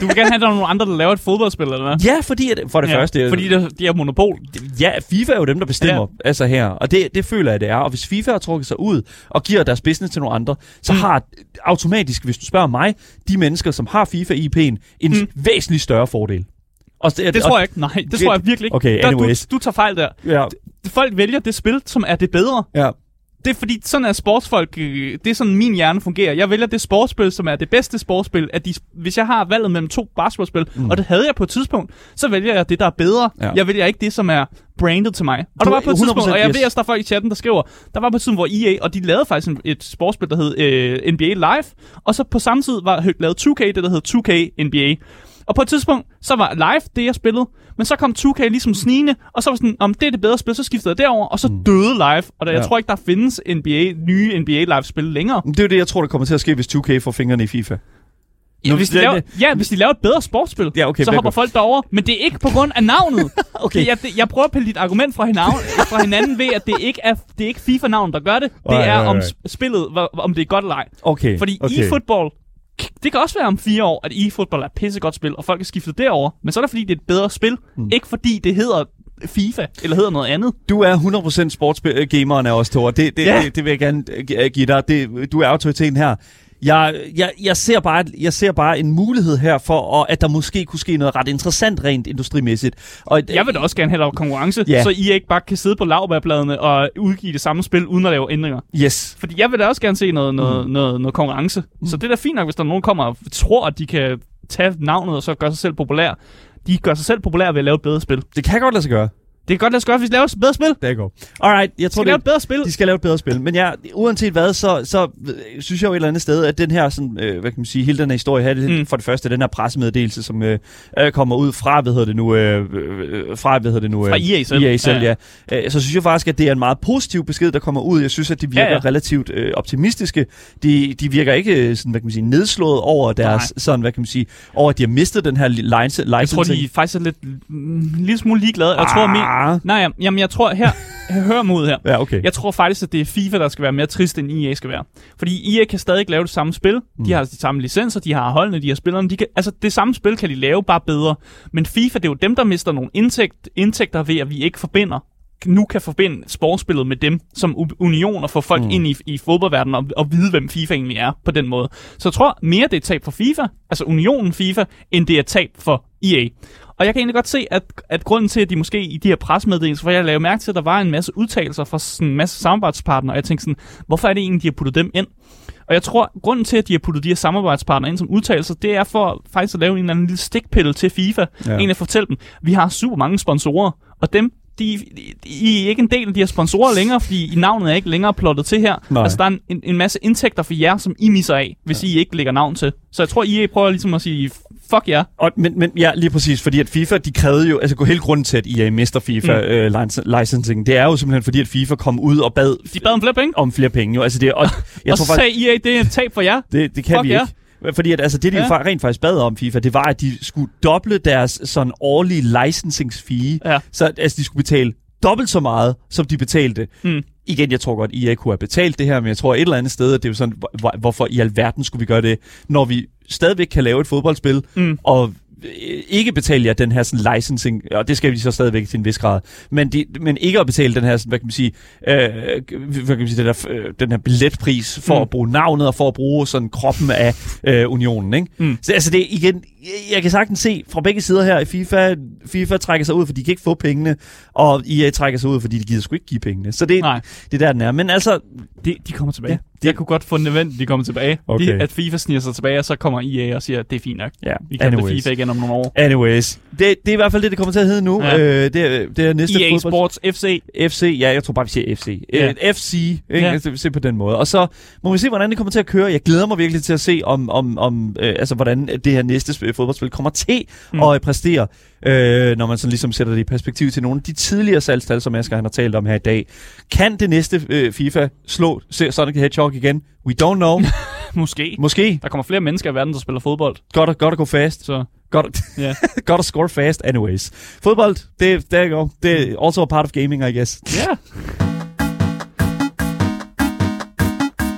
Du vil gerne have, der er nogle andre, der laver et fodboldspil, eller hvad? Ja, fordi at, for det ja, første... Fordi det, de har monopol. Ja, FIFA er jo dem, der bestemmer ja. altså her. Og det, det føler jeg, det er. Og hvis FIFA har trukket sig ud og giver deres business til nogle andre, så mm. Har automatisk, hvis du spørger mig, de mennesker, som har FIFA-IP'en, en mm. Væsentlig større fordel. Og det, Det tror jeg ikke. Nej, det tror jeg virkelig ikke. Okay, Der, anyways. du, du tager fejl der. Ja, Folk vælger det spil, som er det bedre. ja. det er fordi, sådan er sportsfolk, øh, det er sådan min hjerne fungerer. Jeg vælger det sportsspil, som er det bedste sportsspil. At de, hvis jeg har valget mellem to basketballspil, mm. og det havde jeg på et tidspunkt, så vælger jeg det, der er bedre. Ja. Jeg vælger ikke det, som er branded til mig. Og Du der er var på et tidspunkt, 100% og jeg yes. ved, at der er folk i chatten, der skriver, der var på et tidspunkt, hvor EA, og de lavede faktisk en, et sportsspil, der hed øh, NBA Live, og så på samme tid var hø- lavet 2K, det der hed 2K NBA. Og på et tidspunkt, så var live det, jeg spillede, men så kom 2K ligesom snigende, og så var sådan, om det er det bedre spil, så skiftede jeg derover, og så mm. døde live. Og der, jeg Ja. tror ikke, der findes NBA, nye NBA live-spil længere. Det er jo det, jeg tror, der kommer til at ske, hvis 2K får fingrene i FIFA. Ja, Nu- hvis de, det- laver, ja, hvis de laver et bedre sportsspil, Ja, okay, så er hopper folk derover. Men det er ikke på grund af navnet. Okay. Det, jeg, det, jeg prøver at pille dit argument fra hinanden, fra hinanden ved, at det ikke er, det er ikke FIFA-navn, der gør det. Det Nej, er nej, om sp- spillet, om det er godt eller ej. Okay. Fordi okay. e-football, det kan også være om fire år, at e-football er et pissegodt spil, og folk er skiftet derover. Men så er det fordi, det er et bedre spil. Mm. Ikke fordi det hedder FIFA, eller hedder noget andet. Du er 100% sportsgameren af os, Thor. Det, det, Ja. det, det vil jeg gerne øh, gi- give dig. Det, du er autoriteten her. Jeg, jeg, jeg, ser bare, jeg ser bare en mulighed her for, at- at der måske kunne ske noget ret interessant rent industrimæssigt. Og, Jeg vil da også gerne have, er konkurrence, Ja. så I ikke bare kan sidde på lavbærbladene og udgive det samme spil, uden at lave ændringer. Yes. Fordi jeg vil da også gerne se noget, noget, mm. noget, noget konkurrence. Mm. Så det er da fint nok, hvis der er nogen, kommer og tror, at de kan tage navnet og så gøre sig selv populær. De gør sig selv populær ved at lave et bedre spil. Det kan godt lade sig gøre. Det kan godt lade sig gøre, hvis de laver et bedre spil. Det går. Alright, jeg De tror, skal lave det, et bedre spil. de skal lave et bedre spil. Men ja, uanset hvad, så, så øh, synes jeg jo et eller andet sted, at den her, sådan, øh, hvad kan man sige, hele den her historie her, det, Mm. for det første, den her pressemeddelelse, som øh, øh, kommer ud fra, hvad hedder det nu, øh, øh, fra, hvad hedder det nu, Fra øh, EA selv. EA selv, Ja. ja. Øh, så synes jeg faktisk, at det er en meget positiv besked, der kommer ud. Jeg synes, at de virker Ja, ja, relativt øh, optimistiske. De, de virker ikke øh, sådan, hvad kan man sige, nedslået over deres, Nej. sådan, hvad kan man sige, over at de har mistet den her li- license. Jeg tror, de faktisk er lidt mm, en lille smule ligeglade. Jeg tror, me- Ah. Nej, jamen, jeg tror her... Hør ud her. Ja, okay. Jeg tror faktisk, at det er FIFA, der skal være mere trist, end EA skal være. Fordi EA kan stadig lave det samme spil. Mm. De har de samme licenser, de har holdene, de har spillerne. De kan, altså, det samme spil kan de lave, bare bedre. Men FIFA, det er jo dem, der mister nogle indtægt, indtægter ved, at vi ikke forbinder nu kan forbinde sportsspillet med dem som u- union og få folk Mm. ind i, i fodboldverdenen og, og vide, hvem FIFA egentlig er på den måde. Så jeg tror mere, det er et tab for FIFA, altså unionen FIFA, end det er et tab for EA. Og jeg kan egentlig godt se, at, at grunden til, at de måske i de her pressemeddelelser, for jeg lavede mærke til, at der var en masse udtalelser fra sådan en masse samarbejdspartnere, og jeg tænkte sådan, hvorfor er det egentlig, de har puttet dem ind? Og jeg tror, grunden til, at de har puttet de her samarbejdspartnere ind som udtalelser, det er for faktisk at lave en eller anden lille stikpille til FIFA. Ja. En at fortælle dem, vi har super mange sponsorer, og dem, de, de, I er ikke en del af de her sponsorer længere, fordi i navnet er ikke længere plottet til her. Nej. Altså, der er en, en, masse indtægter for jer, som I misser af, hvis ja. I ikke lægger navn til. Så jeg tror, I prøver ligesom at sige, fuck jer. Og, men, men ja, lige præcis, fordi at FIFA, de krævede jo, altså hele grunden til, at EA mister FIFA Mm. øh, lic- licensing, det er jo simpelthen fordi, at FIFA kom ud og bad De bad om flere penge. om flere penge. Jo. Altså det, og jeg og tror så faktisk, sagde EA, det er et tab for jer. det, det kan fuck vi ikke. Fordi at, altså, det, de Ja. jo rent faktisk bad om FIFA, det var, at de skulle doble deres sådan årlige licensing-fee. Ja. Så altså, de skulle betale dobbelt så meget, som de betalte. Mm. Igen, jeg tror godt, IA kunne have betalt det her, men jeg tror et eller andet sted, at det er jo sådan, hvor- hvorfor i alverden skulle vi gøre det, når vi stadigvæk kan lave et fodboldspil, Mm. og ikke betale jer den her sådan, licensing, og det skal vi så stadigvæk til en vis grad, men, de, men ikke at betale den her, sådan, hvad kan man sige, øh, hvad kan man sige den, der, øh, den her billetpris for Mm. at bruge navnet og for at bruge sådan kroppen af øh, unionen, ikke? Mm. Så altså det igen, jeg, kan sagtens se fra begge sider her, at FIFA, FIFA trækker sig ud, for de kan ikke få pengene, og EA trækker sig ud, fordi de gider sgu ikke give pengene. Så det, Nej, det er der, den er. Men altså, de, de kommer tilbage. Ja, det... Jeg kunne godt event, de kommer tilbage. Okay. De, at FIFA sniger sig tilbage, og så kommer EA og siger, at det er fint nok. ja, Vi kan anyways. FIFA igen om nogle år. Anyways, det, det er i hvert fald det, det kommer til at hedde nu. Ja. Øh, det, er, det er næste EA fodbold... Sports FC. FC, ja, jeg tror bare, vi siger FC. Ja. Ja. FC, ikke? Ja. Ja. Se på den måde. Og så må vi se, hvordan det kommer til at køre. Jeg glæder mig virkelig til at se, om, om, om øh, altså, hvordan det her næste sp- fodboldspil kommer til mm. at præstere, øh, når man sådan ligesom sætter det i perspektiv til nogle af de tidligere salgstal, som Asger han har talt om her i dag. Kan det næste øh, FIFA slå Sonic the Hedgehog igen? We don't know. Måske. Måske. Der kommer flere mennesker i verden, der spiller fodbold. Godt at, godt at gå fast. Så Godt, ja. godt at score fast anyways. Fodbold, det, there you go. Det er also a part of gaming, I guess. ja.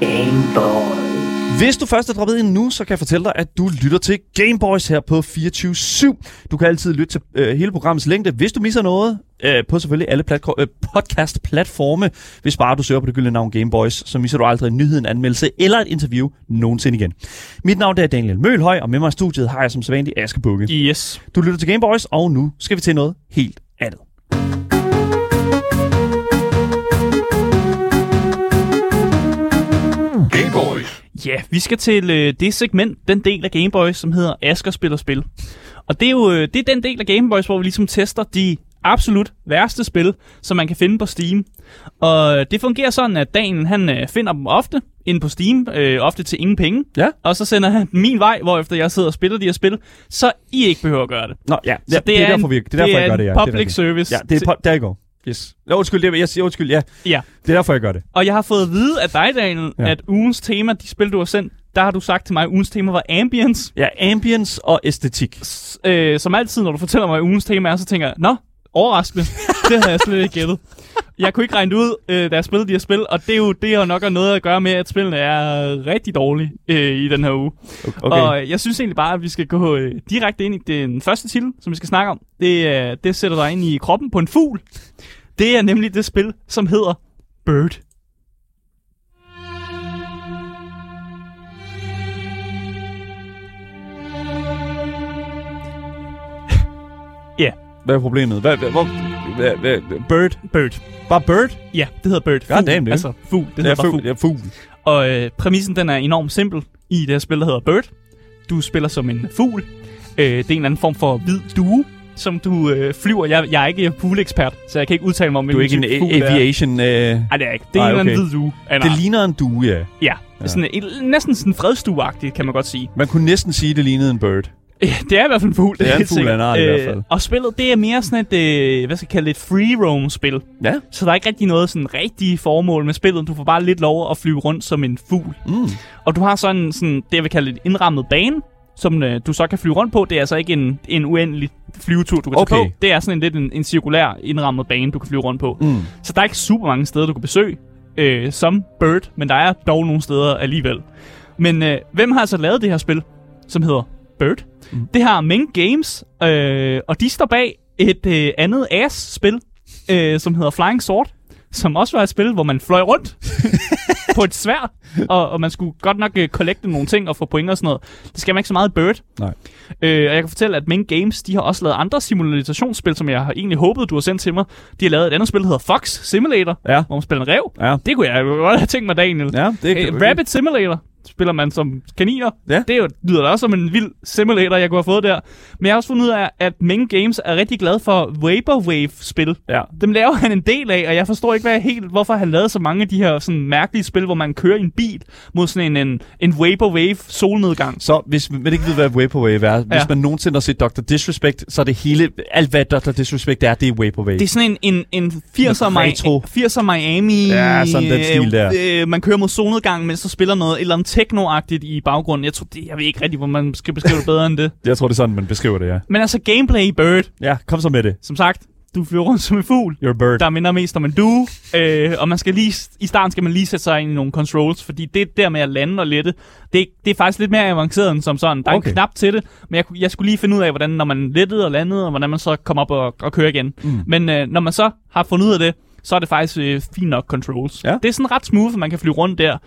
Game Boy. Hvis du først er droppet ind nu, så kan jeg fortælle dig, at du lytter til Gameboys her på 24-7. Du kan altid lytte til øh, hele programmets længde, hvis du misser noget, øh, på selvfølgelig alle platko- øh, podcast-platforme. Hvis bare du søger på det gyldne navn Gameboys, så misser du aldrig en nyhed, en anmeldelse eller et interview nogensinde igen. Mit navn er Daniel Mølhøj, og med mig i studiet har jeg som sædvanlig Aske Bukke. Yes. Du lytter til Gameboys, og nu skal vi til noget helt andet. Ja, vi skal til øh, det segment, den del af Gameboys, som hedder Asker spiller spil. Og det er jo øh, det er den del af Gameboys, hvor vi ligesom tester de absolut værste spil, som man kan finde på Steam. Og det fungerer sådan, at Daniel han øh, finder dem ofte inde på Steam, øh, ofte til ingen penge. Ja. Og så sender han min vej, hvor efter jeg sidder og spiller de her spil, så I ikke behøver at gøre det. Nå, ja. Så ja det, er derfor, vi, det er derfor, det jeg gør det, ja. Det er public service. Ja, det er der I går. Yes. Nå, undskyld, det, jeg siger undskyld, ja. ja. Det er derfor, jeg gør det. Og jeg har fået at vide af dig, Daniel, Ja. at ugens tema, de spil, du har sendt, der har du sagt til mig, at ugens tema var ambience. Ja, ambience og æstetik. S- øh, som altid, når du fortæller mig, hvad ugens tema er, så tænker jeg, nå, overraskende. det har jeg slet ikke gættet. Jeg kunne ikke regne det ud, øh, da jeg spillede de her spil, og det er jo det har nok noget at gøre med, at spillene er rigtig dårlige øh, i den her uge. Okay. Og jeg synes egentlig bare, at vi skal gå øh, direkte ind i den første titel, som vi skal snakke om. Det, øh, det sætter dig ind i kroppen på en fugl. Det er nemlig det spil, som hedder Bird. Hvad er problemet? Hvad, hvad, hvor, hvad, hvad, bird? Bird. Bare bird? Ja, det hedder Bird. God damn, dude. Altså fugl. Det Det hedder er bare fugl. Ja, fugl. Og øh, præmissen den er enormt simpel i det her spil, der hedder Bird. Du spiller som en fugl. Øh, det er en eller anden form for hvid due, som du øh, flyver. Jeg, jeg er ikke fuglekspert, så jeg kan ikke udtale mig om, Du er ikke en hvilken det aviation... Øh, Nej, det er ikke. Det er Ej, en eller anden okay. hvid due. en det ligner en due, ja. Ja, Ja. ja. Sådan, et, næsten sådan fredstueagtigt, kan man godt sige. Man kunne næsten sige, det lignede en bird. Det er i hvert fald en fugl. Det er en fugl sikkert. art i hvert fald. Og spillet, det er mere sådan et, øh, hvad skal jeg kalde det, et free roam spil. Ja. Så der er ikke rigtig noget sådan rigtige formål med spillet. Du får bare lidt lov at flyve rundt som en fugl. Mm. Og du har sådan, sådan det, jeg vil kalde et indrammet bane, som øh, du så kan flyve rundt på. Det er altså ikke en, en uendelig flyvetur, du kan tage Okay. på. Det er sådan en lidt en, en cirkulær indrammet bane, du kan flyve rundt på. Mm. Så der er ikke super mange steder, du kan besøge øh, som Bird, men der er dog nogle steder alligevel. Men øh, hvem har altså lavet det her spil, som hedder Bird? Mm. Det har Ming Games, øh, og de står bag et øh, andet ass-spil, øh, som hedder Flying Sword, som også var et spil, hvor man fløj rundt på et svær, og, og man skulle godt nok øh, nogle ting og få point og sådan noget. Det skal man ikke så meget i Bird. Nej. Øh, og jeg kan fortælle, at Ming Games, de har også lavet andre simulationsspil, som jeg har egentlig håbet, du har sendt til mig. De har lavet et andet spil, der hedder Fox Simulator, Ja. hvor man spiller en rev. Ja. Det kunne jeg godt have tænkt mig, Daniel. Ja, det Øh, Rabbit Simulator spiller man som kaniner. Ja. Det er jo, lyder da også som en vild simulator, jeg kunne have fået der. Men jeg har også fundet ud af, at Ming Games er rigtig glad for Vaporwave-spil. Ja. Dem laver han en del af, og jeg forstår ikke hvad helt, hvorfor han lavede så mange af de her sådan, mærkelige spil, hvor man kører en bil mod sådan en, en, en Vaporwave solnedgang. Så hvis man ikke ved, hvad Vaporwave er, hvis Ja. man nogensinde har set Dr. Disrespect, så er det hele, alt hvad Dr. Disrespect er, det er Vaporwave. Det er sådan en, en, en 80'er, Mi- retro. 80'er Miami. Ja, sådan den stil der. Øh, man kører mod solnedgang, mens der spiller noget et eller andet techno-agtigt i baggrunden. Jeg, tror, det, jeg ved ikke rigtig, hvor man skal beskrive det bedre end det. Jeg tror, det er sådan, man beskriver det, ja. Men altså, gameplay i Bird, Ja, kom så med det. som sagt, du flyver rundt som en fugl. You're a bird. Der minder mest om en due, øh, og man skal lige, i starten skal man lige sætte sig ind i nogle controls, fordi det der med at lande og lette, det, det er faktisk lidt mere avanceret end som sådan. Der er Okay. en knap til det, men jeg, jeg skulle lige finde ud af, hvordan når man lettede og landede, og hvordan man så kom op og, og kører igen. Mm. Men øh, når man så har fundet ud af det, så er det faktisk øh, fint nok controls. Ja. Det er sådan ret smooth, at man kan flyve rundt der.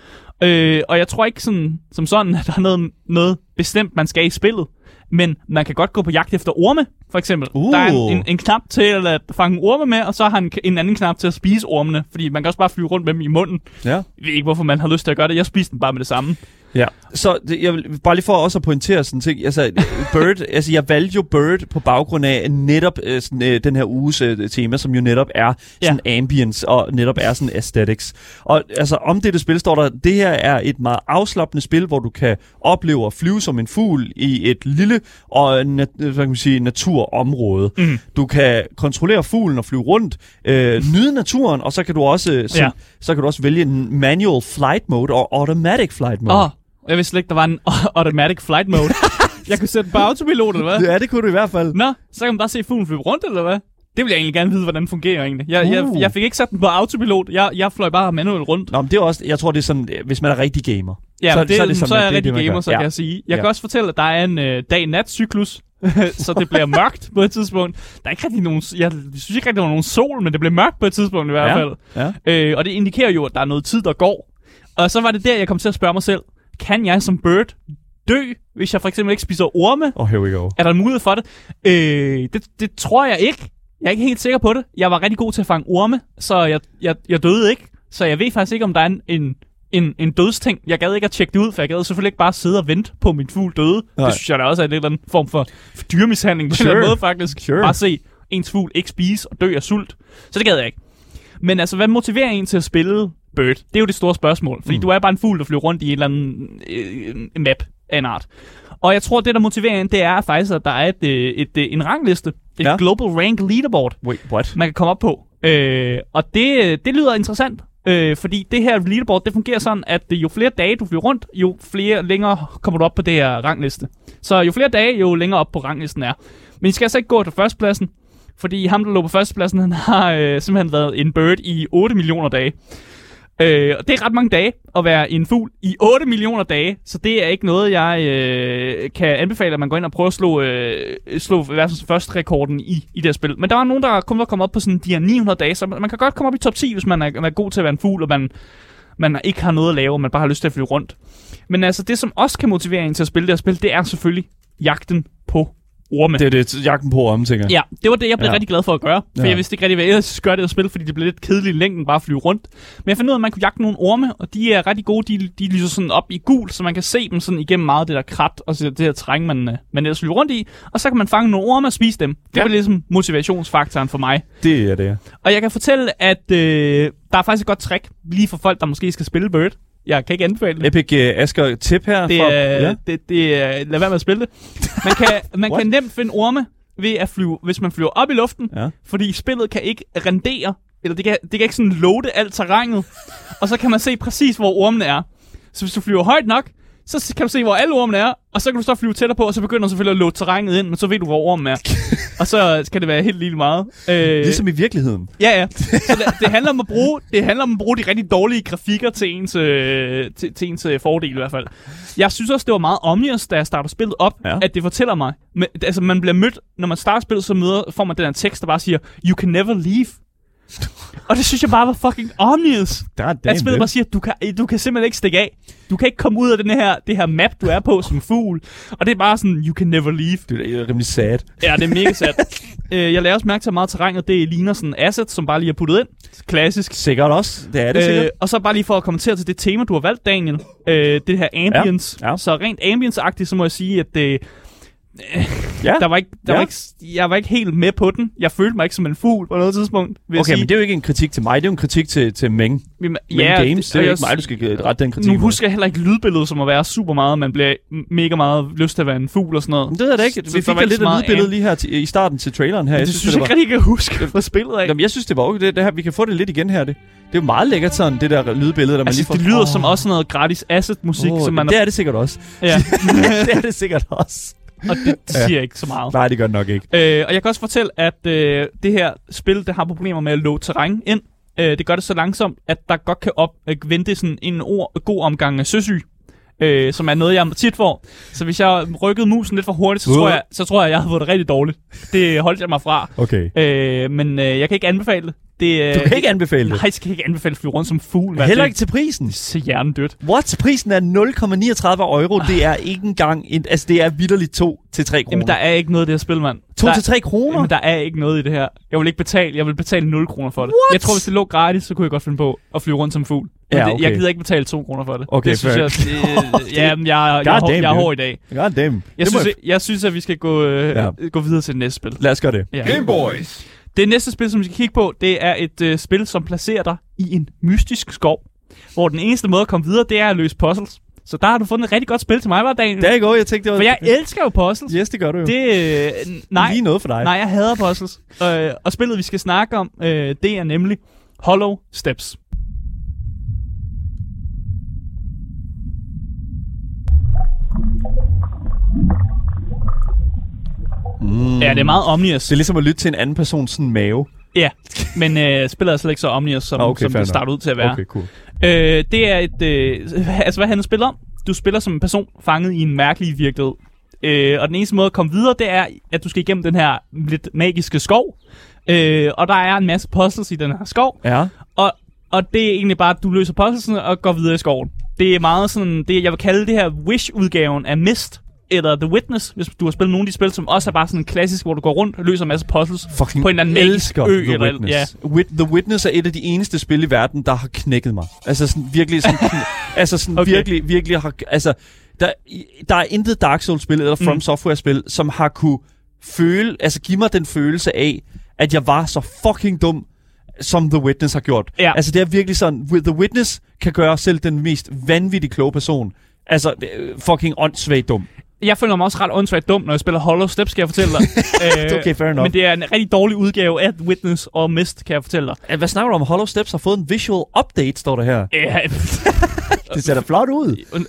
Øh, og jeg tror ikke sådan, som sådan, at der er noget, noget bestemt, man skal i spillet. Men man kan godt gå på jagt efter orme, for eksempel. Uh. Der er en, en, en knap til at fange orme med, og så har han en anden knap til at spise ormene. Fordi man kan også bare flyve rundt med dem i munden. Ja. Jeg ved ikke, hvorfor man har lyst til at gøre det. Jeg spiser den bare med det samme. Ja. Så det, jeg vil bare lige for også at pointere sådan ting. Altså, Bird, altså jeg valgte jo Bird på baggrund af netop øh, sådan, øh, den her uges øh, tema, som jo netop er sådan ambience og netop er sådan aesthetics. Og altså om dette spil står der, det her er et meget afslappende spil, hvor du kan opleve at flyve som en fugl i et lille og nat, hvad kan man sige, naturområde. Mm. Du kan kontrollere fuglen og flyve rundt, øh, nyde naturen, og så kan du også øh, sådan, Ja. så kan du også vælge en manual flight mode og automatic flight mode. Oh, jeg vidste slet ikke, der var en automatic flight mode. jeg kunne sætte på autopilot, eller hvad? Ja, det kunne du i hvert fald. Nå, så kan man bare se fuglen flyve rundt, eller hvad? Det vil jeg egentlig gerne vide, hvordan den fungerer egentlig. Jeg, jeg, Uh. jeg fik ikke sat den på autopilot. Jeg, jeg fløj bare manuelt rundt. Nå, men det er også, jeg tror, det er sådan, øh, hvis man er rigtig gamer. Ja, så, det, så, er det sådan, så er jeg det rigtig man gamer, så ja. kan jeg sige. Jeg Ja. kan også fortælle, at der er en øh, dag-nat-cyklus, så det bliver mørkt på et tidspunkt. Der er ikke rigtig nogen, jeg synes ikke rigtig, der er nogen sol, men det bliver mørkt på et tidspunkt i hvert Ja. fald. Ja. Øh, og det indikerer jo, at der er noget tid, der går. Og så var det der, jeg kom til at spørge mig selv, kan jeg som bird dø, hvis jeg for eksempel ikke spiser orme? Oh, here we go. Er der en mulighed for det? Øh, det? Det tror jeg ikke. Jeg er ikke helt sikker på det. Jeg var rigtig god til at fange orme, så jeg, jeg, jeg døde ikke. Så jeg ved faktisk ikke, om der er en, en, en, en dødsting. Jeg gad ikke at tjekke det ud, for jeg gad selvfølgelig ikke bare sidde og vente på min fugl døde. Nej. Det synes jeg da også er en eller anden form for dyremishandling på en Sure. eller anden måde faktisk. Sure. Bare se ens fugl ikke spise og dø af sult. Så det gad jeg ikke. Men altså, hvad motiverer en til at spille Bird? Det er jo det store spørgsmål. Fordi mm. du er bare en fugl, der flyver rundt i en eller anden øh, map af en art. Og jeg tror, det der motiverer en, det er faktisk, at der er et, øh, et, et, en rangliste. Et Ja. ja. Global Rank Leaderboard Wait, what? man kan komme op på. Øh, og det, det lyder interessant, øh, fordi det her leaderboard, det fungerer sådan, at jo flere dage du flyver rundt, jo flere længere kommer du op på det her rangliste. Så jo flere dage, jo længere op på ranglisten er. Men I skal altså ikke gå til førstepladsen, fordi ham, der lå på førstepladsen, han har øh, simpelthen været en bird i 8 millioner dage. Øh, og det er ret mange dage at være en fugl i 8 millioner dage, så det er ikke noget, jeg øh, kan anbefale, at man går ind og prøver at slå, øh, slå verdens første rekorden i, i det her spil. Men der var nogen, der kun var kommet op på sådan de her 900 dage, så man man kan godt komme op i top 10, hvis man er, man er god til at være en fugl, og man, man ikke har noget at lave, og man bare har lyst til at flyve rundt. Men altså, det som også kan motivere en til at spille det her spil, det er selvfølgelig jagten på orme. Det er det, jagten på orme, tænker jeg. Ja, det var det, jeg blev Ja. rigtig glad for at gøre. For Ja. jeg vidste ikke rigtig, hvad jeg ellers gøre det at spille, fordi det blev lidt kedeligt i længden bare at flyve rundt. Men jeg fandt ud af, at man kunne jagte nogle orme, og de er rigtig gode. De, de lyser sådan op i gul, så man kan se dem sådan igennem meget af det der krat og det her terræn, man, øh, man ellers flyver rundt i. Og så kan man fange nogle orme og spise dem. Det Ja. var ligesom motivationsfaktoren for mig. Det er det. Og jeg kan fortælle, at øh, der er faktisk et godt trick lige for folk, der måske skal spille Bird. Jeg kan ikke anbefale det. Epic uh, Asger tip her. Det fra, ja. det, det er, lad være med at spille det. Man kan, man kan nemt finde orme ved at flyve, hvis man flyver op i luften, Ja. fordi spillet kan ikke rendere, eller det kan, det kan ikke sådan loade alt terrænet, og så kan man se præcis, hvor ormene er. Så hvis du flyver højt nok, så kan du se, hvor alle ormene er, og så kan du så flyve tættere på, og så begynder du selvfølgelig at loade terrænet ind, men så ved du, hvor ormen er. og så skal det være helt lille meget. Øh, Ligesom i virkeligheden. Ja, ja. Så det, det, handler om at bruge, det handler om at bruge de rigtig dårlige grafikker til ens, øh, til, til ens øh, fordel i hvert fald. Jeg synes også, det var meget omnius, da jeg starter spillet op, ja. at det fortæller mig. Men, altså, man bliver mødt, når man starter spillet, så møder, får man den her tekst, der bare siger, You can never leave. Og det synes jeg bare var fucking omnius. At spillet bare siger, du kan, du kan simpelthen ikke stikke af. Du kan ikke komme ud af den her, det her map, du er på som fugl. Og det er bare sådan, you can never leave. Det er rimelig sad. Ja, det er mega sat. øh, jeg laver også mærke til, at meget terrænet, det ligner sådan asset, som bare lige er puttet ind. Klassisk. Sikkert også. Det er det sikkert. Øh, og så bare lige for at kommentere til det tema, du har valgt, Daniel. Øh, det her ambience. Ja, ja. Så rent ambience-agtigt, så må jeg sige, at det, ja. der var ikke, der Ja. var ikke, jeg var ikke helt med på den. Jeg følte mig ikke som en fugl på noget tidspunkt, vil Okay, sige. men det er jo ikke en kritik til mig, det er jo en kritik til, til Meng. Men, Men games, det er jo ikke mig, du skal rette den kritik. Nu husker jeg heller ikke lydbilledet som at være super meget, man bliver mega meget lyst til at være en fugl og sådan noget. Men det jeg da ikke. Vi fik da lidt af lydbilledet lige her til, i starten til traileren her. Men Jeg det synes, synes det jeg ikke rigtig, kan huske fra spillet af. Jamen, jeg synes, det var okay. Det, det her, vi kan få det lidt igen her. Det, det er jo meget lækkert sådan, det der lydbillede, der man Altså, lige får... det lyder Åh, som også noget gratis asset-musik, åh, som man det er det sikkert også. Ja, det er det sikkert også. Og det, det siger ikke så meget. Nej, det gør det nok ikke. Øh, og jeg kan også fortælle, at øh, det her spil, det har problemer med at låge terræn ind. Øh, det gør det så langsomt, at der godt kan op, øh, vente sådan en ord, god omgang af søsyg. Øh, som er noget, jeg tit får. Så hvis jeg rykkede musen lidt for hurtigt, så, Uh. tror jeg, så tror jeg, jeg havde fået det rigtig dårligt. Det holdt jeg mig fra. Okay. Øh, men øh, jeg kan ikke anbefale det. Det øh, Du kan ikke anbefale det. Nej, jeg skal ikke anbefale at flyve rundt som fugl. hvad? Heller Det- ikke til prisen. Så hjernedødt. What? Prisen er 0,39 euro. Det er ikke engang... En, altså, det er vidderligt 2 til 3 kroner. Jamen, der er ikke noget i det her spil, mand. 2 Der- til 3 kroner? Jamen, der er ikke noget i det her. Jeg vil ikke betale. Jeg vil betale 0 kroner for det. What? Jeg tror, hvis det lå gratis, så kunne jeg godt finde på at flyve rundt som fugl. Men Ja, det, okay. Jeg gider ikke betale 2 kroner for det. Okay, det synes jeg, det, jamen, jeg, jeg, jeg, er damn, jeg er hård i dag. God damn. Jeg Det synes, jeg, jeg synes, at vi skal gå, øh, Ja. gå videre til det næste spil. Lad os gøre det. Ja. Game Boys. Det næste spil, som vi skal kigge på, det er et øh, spil, som placerer dig i en mystisk skov. Hvor den eneste måde at komme videre, det er at løse puzzles. Så der har du fundet et rigtig godt spil til mig, var Daniel? Der er ikke jeg tænkte, det var... For jeg elsker jo puzzles. Yes, det gør du jo. Det, øh, nej, Lige noget for dig. Nej, jeg hader puzzles. Øh, og spillet, vi skal snakke om, øh, det er nemlig Hollow Steps. Mm. Ja, det er meget omnius. Det er ligesom at lytte til en anden persons sådan mave. Ja, men øh, spillet er slet ikke så omnius, som, Ah, okay, som det starter ud til at være. Okay, cool. Øh, det er et... Øh, altså, hvad han spiller om? Du spiller som en person fanget i en mærkelig virkelighed. Øh, og den eneste måde at komme videre, det er, at du skal igennem den her lidt magiske skov. Øh, og der er en masse puzzles i den her skov. Ja. Og, og det er egentlig bare, at du løser puzzlesene og går videre i skoven. Det er meget sådan, det jeg vil kalde det her Wish-udgaven af Mist. Eller The Witness, hvis du har spillet nogle af de spil, som også er bare sådan en klassisk, hvor du går rundt og løser en masse puzzles Fucking på en eller anden elsker ø. The Eller, Witness. ja. Wit- The Witness er et af de eneste spil i verden, der har knækket mig. Altså sådan virkelig sådan, altså sådan Okay. virkelig, virkelig har, altså der, der er intet Dark Souls-spil eller From Mm. Software-spil, som har kunne føle, altså give mig den følelse af, at jeg var så fucking dum, som The Witness har gjort. Ja. Altså det er virkelig sådan, The Witness kan gøre selv den mest vanvittigt kloge person. Altså øh, fucking åndssvagt dum. Jeg føler mig også ret åndssvagt dum, når jeg spiller Hollow Steps, kan jeg fortælle dig. Øh, Okay, fair enough. Men det er en rigtig dårlig udgave af Witness og Mist, kan jeg fortælle dig. Øh, Hvad snakker du om? Hollow Steps har fået en visual update, står der her. Ja, Det ser da flot ud. øh,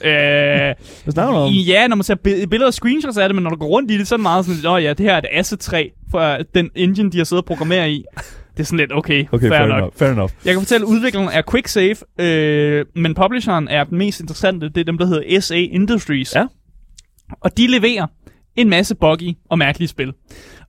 Hvad snakker du om? ja, når man ser bi- billeder og screenshots af det, men når du går rundt i det, så er det meget sådan, åh ja, det her er et asset 3 for den engine, de har siddet og programmeret i. Det er sådan lidt, okay, Okay, fair, fair, nok. enough. Fair enough. Jeg kan fortælle, at udvikleren er QuickSave, øh, men publisheren er den mest interessante. Det er dem, der hedder SA Industries. Ja. Og de leverer en masse buggy og mærkelige spil.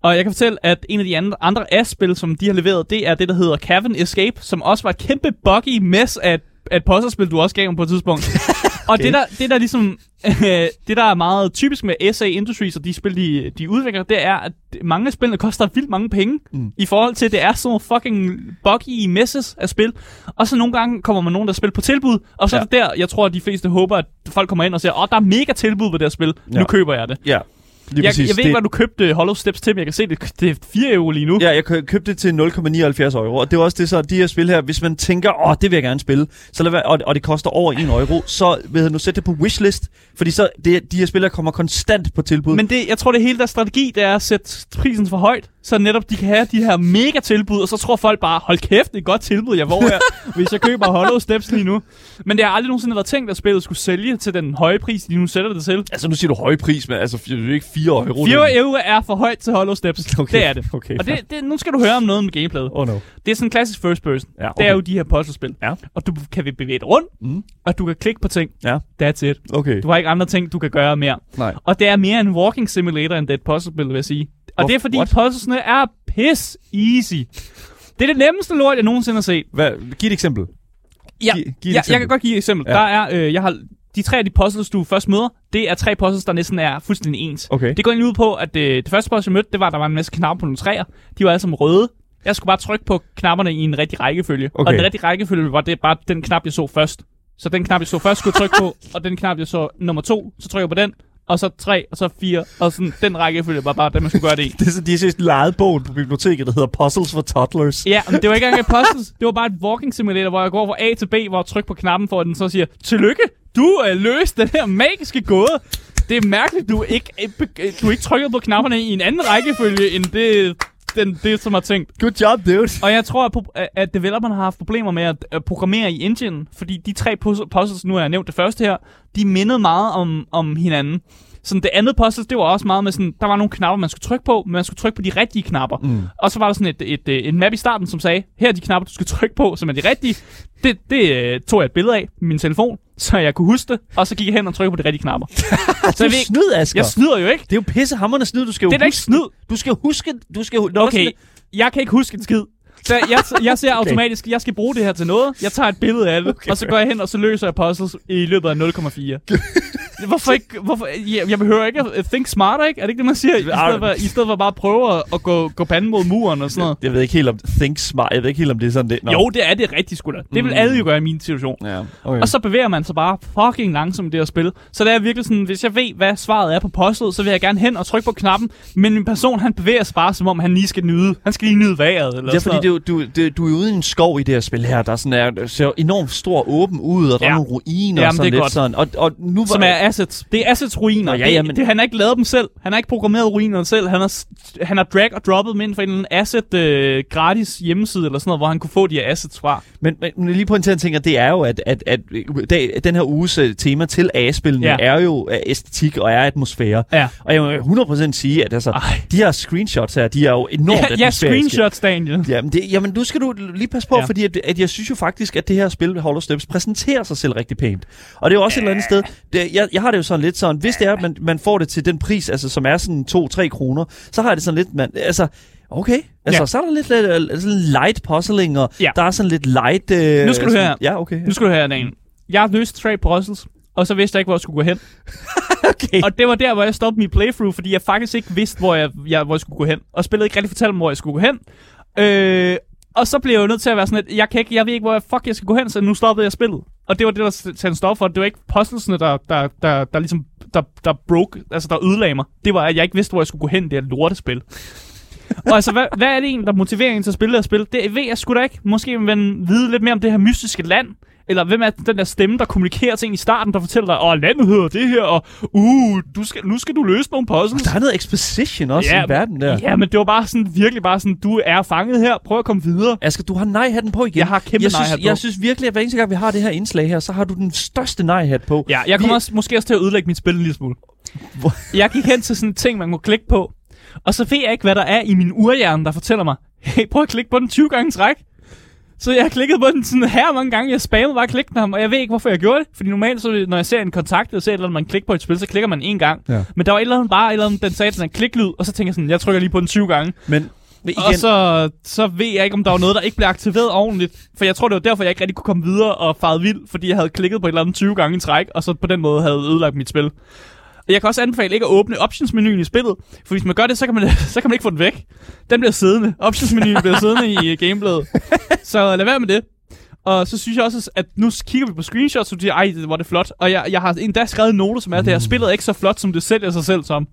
Og jeg kan fortælle, at en af de andre, andre spil som de har leveret, det er det, der hedder Cavern Escape, som også var et kæmpe buggy mess af et, af et puzzlespil, du også gav mig på et tidspunkt. og det, der, det der ligesom, det der er meget typisk med SA Industries og de spil, de, de udvikler, det er, at mange af spillene koster vildt mange penge, mm. i forhold til, at det er sådan nogle fucking buggy messes af spil. Og så nogle gange kommer man nogen, der spiller på tilbud, og så ja. Er det der, jeg tror, at de fleste håber, at folk kommer ind og siger, åh, der er mega tilbud på det her spil, ja. nu køber jeg det. Ja, lige Jeg, præcis. jeg ved ikke, hvad du købte Hollow Steps til, men jeg kan se, det, det er 4 euro lige nu. Ja, jeg kø- købte det til 0,79 euro, og det er også det så, de her spil her, hvis man tænker, åh, det vil jeg gerne spille, så lad være, og, og det koster over 1 euro, så vil jeg nu sætte det på wishlist, fordi så det, de her spil her kommer konstant på tilbud. Men det, jeg tror, det hele deres strategi, det er at sætte prisen for højt, så netop de kan have de her mega tilbud, og så tror folk bare, hold kæft, det er et godt tilbud, jeg får her, hvis jeg køber Hollow Steps lige nu. Men det har aldrig nogensinde været tænkt, at spillet skulle sælge til den høje pris, de nu sætter det til. Altså, nu siger du høj pris, men altså, det er ikke 4 euro. 4 euro er for højt til Hollow Steps. Okay. Det er det. Okay, Og det, det, nu skal du høre om noget med gameplayet. Oh no. Det er sådan en klassisk first person. Ja, Det er okay. jo de her puzzlespil. Ja. Og du kan vi bevæge dig rundt, Mm. og du kan klikke på ting. Ja. That's it. Okay. Du har ikke andre ting, du kan gøre mere. Nej. Og det er mere en walking simulator, end det er et puzzlespil, vil jeg sige. Og Hvor- det er fordi, what? puzzlesne er piss easy. Det er det nemmeste lort, jeg nogensinde har set. Hvad, giv et eksempel. Ja, Giv- giv et ja jeg eksempel. kan godt give et eksempel. Ja. Der er, øh, jeg har, de tre af de puzzles, du først møder, det er tre puzzles, der næsten er fuldstændig ens. Okay. Det går egentlig ud på, at øh, det første puzzle, jeg mødte, det var, at der var en masse knapper på nogle træer. De var alle sammen røde. Jeg skulle bare trykke på knapperne i en rigtig rækkefølge. Okay. Og den rigtige rækkefølge var det bare den knap, jeg så først. Så den knap, jeg så først, skulle jeg trykke på, og den knap, jeg så nummer to, så trykker jeg på den, og så tre, og så fire, og sådan, den rækkefølge var bare den, man skulle gøre det i. Det er så, de har sidst lejet bogen på biblioteket, der hedder Puzzles for Toddlers. Ja, men det var ikke engang et puzzles. Det var bare et walking simulator, hvor jeg går fra A til B, hvor jeg trykker på knappen, for at den så siger, tillykke, du er løst den her magiske gåde. Det er mærkeligt, du ikke, du ikke trykket på knapperne i en anden rækkefølge, end det, den, det som har tænkt. Good job, dude. Og jeg tror, at, at developerne har haft problemer med at, at programmere i engine, fordi de tre puzz- puzzles, nu har jeg nævnt det første her, de mindede meget om, om hinanden. Sådan det andet puzzle, det var også meget med sådan, der var nogle knapper, man skulle trykke på, men man skulle trykke på de rigtige knapper. Mm. Og så var der sådan et, et, et, en map i starten, som sagde, her er de knapper, du skal trykke på, som er de rigtige. Det, det øh, tog jeg et billede af med min telefon, så jeg kunne huske det, og så gik jeg hen og trykkede på de rigtige knapper. så jeg, snyd, Asger. jeg snyder jo ikke. Det er jo pissehammerende snyd, du skal jo Det er da ikke huske. snyd. Du skal huske, du skal Nå, Okay, jeg kan ikke huske en skid. Så jeg, jeg ser automatisk, jeg skal bruge det her til noget. Jeg tager et billede af det, Okay, okay, og så går jeg hen, og så løser jeg puzzles i løbet af 0,4. Hvorfor ikke? Hvorfor, jeg, jeg behøver ikke at think smarter, ikke? Er det ikke det, man siger? I stedet for, i stedet for bare at prøve at, at gå, gå panden mod muren og sådan noget. Jeg ved ikke helt om Think Smart. Jeg ved ikke helt om det er sådan det. Nå. Jo, det er det rigtigt, sgu da. Det vil Mm. alle jo gøre i min situation. Ja. Okay. Og så bevæger man sig bare fucking langsomt i det her spil. Så det er virkelig sådan, hvis jeg ved, hvad svaret er på puzzlet, så vil jeg gerne hen og trykke på knappen. Men min person, han bevæger sig bare, som om han lige skal nyde. Han skal lige nyde vejret. Eller det er sådan fordi, det er, jo- du, det, du er ude i en skov i det her spil her, der sådan er, der ser enormt stor åben ud, og der Ja. er nogle ruiner Jamen, og sådan det er lidt godt. sådan. Og, og nu var, Som er assets. Det er assets ruiner. Ja, det, ja, men- det, han har ikke lavet dem selv. Han har ikke programmeret ruinerne selv. Han har, han har drag og droppet dem ind fra en eller anden asset øh, gratis hjemmeside eller sådan noget, hvor han kunne få de her assets fra. Men, men lige på en ting, at det er jo, at, at, at, at den her uges uh, tema til A-spillene Ja. ja. er jo uh, æstetik og er atmosfære. Ja. Og jeg må 100% sige, at altså, Ej. de her screenshots her, de er jo enormt Ja, ja, atmosfæriske. screenshots, Daniel. Jamen, det, jamen, nu skal du lige passe på, Ja. ja. fordi at, at jeg synes jo faktisk, at det her spil, Hollow Steps, præsenterer sig selv rigtig pænt. Og det er jo også et eller andet sted, det, jeg, jeg har det jo sådan lidt sådan, hvis det er, at man, man får det til den pris, altså som er sådan 2-3 kroner, så har jeg det sådan lidt, man, altså, okay, altså Ja. så er der lidt, lidt, lidt sådan light puzzling, og Ja. der er sådan lidt light... Øh, Nu skal du høre. Ja, okay. Nu skal du høre, Daniel. Jeg har løst tre puzzles, og så vidste jeg ikke, hvor jeg skulle gå hen. okay. Og det var der, hvor jeg stoppede min playthrough, fordi jeg faktisk ikke vidste, hvor jeg, jeg, hvor jeg skulle gå hen. Og spillet ikke rigtig fortalte mig, hvor jeg skulle gå hen. Øh, og så blev jeg jo nødt til at være sådan, at jeg, kan ikke, jeg ved ikke, hvor jeg, fuck jeg skal gå hen, så nu stoppede jeg spillet. Og det var det, der tændte stop for. Det var ikke puzzlesene, der, der, der, der ligesom der, der broke, altså der ødelagde mig. Det var, at jeg ikke vidste, hvor jeg skulle gå hen, det her lortespil. og altså, hvad, hvad er det egentlig, der motiverer en til at spille det her spil? Det ved jeg sgu da ikke. Måske vil man vide lidt mere om det her mystiske land. Eller hvem er den der stemme, der kommunikerer til en i starten, der fortæller dig, åh, landet hedder det her, og uh, du skal, nu skal du løse nogle puzzles. Der er noget exposition også ja, i verden der. Ja, men det var bare sådan, virkelig bare sådan, du er fanget her, prøv at komme videre. Asger, du har nej-hatten på igen. Jeg har kæmpe jeg nej-hat synes, på. Jeg synes virkelig, at hver eneste gang, vi har det her indslag her, så har du den største nej-hat på. Ja, jeg kommer Vi- også, måske også til at ødelægge mit spil en lille smule. Hvor- Jeg gik hen til sådan en ting, man kunne klikke på, og så ved jeg ikke, hvad der er i min urhjerne, der fortæller mig, hey, prøv at klikke på den 20 gange træk. Så jeg har klikket på den sådan her mange gange. Jeg spammede bare klikke med ham, og jeg ved ikke, hvorfor jeg gjorde det. Fordi normalt, så, når jeg ser en kontakt, eller ser et eller andet, man klikker på et spil, så klikker man en gang. Ja. Men der var et eller andet bare, et eller andet, den sagde sådan en kliklyd, og så tænker jeg sådan, jeg trykker lige på den 20 gange. Men men igen, Og så, så ved jeg ikke, om der var noget, der ikke blev aktiveret ordentligt. For jeg tror, det var derfor, jeg ikke rigtig kunne komme videre og faret vild, fordi jeg havde klikket på et eller andet 20 gange i træk, og så på den måde havde ødelagt mit spil. Jeg kan også anbefale ikke at åbne optionsmenuen i spillet, for hvis man gør det, så kan man, så kan man ikke få den væk. Den bliver siddende. Optionsmenuen bliver siddende i øh, gameplayet. Så lad være med det. Og så synes jeg også, at nu kigger vi på screenshots, og du siger, ej, det var det flot. Og jeg, jeg har endda skrevet en note, som er, at det her spillet er ikke så flot, som det sælger sig selv som.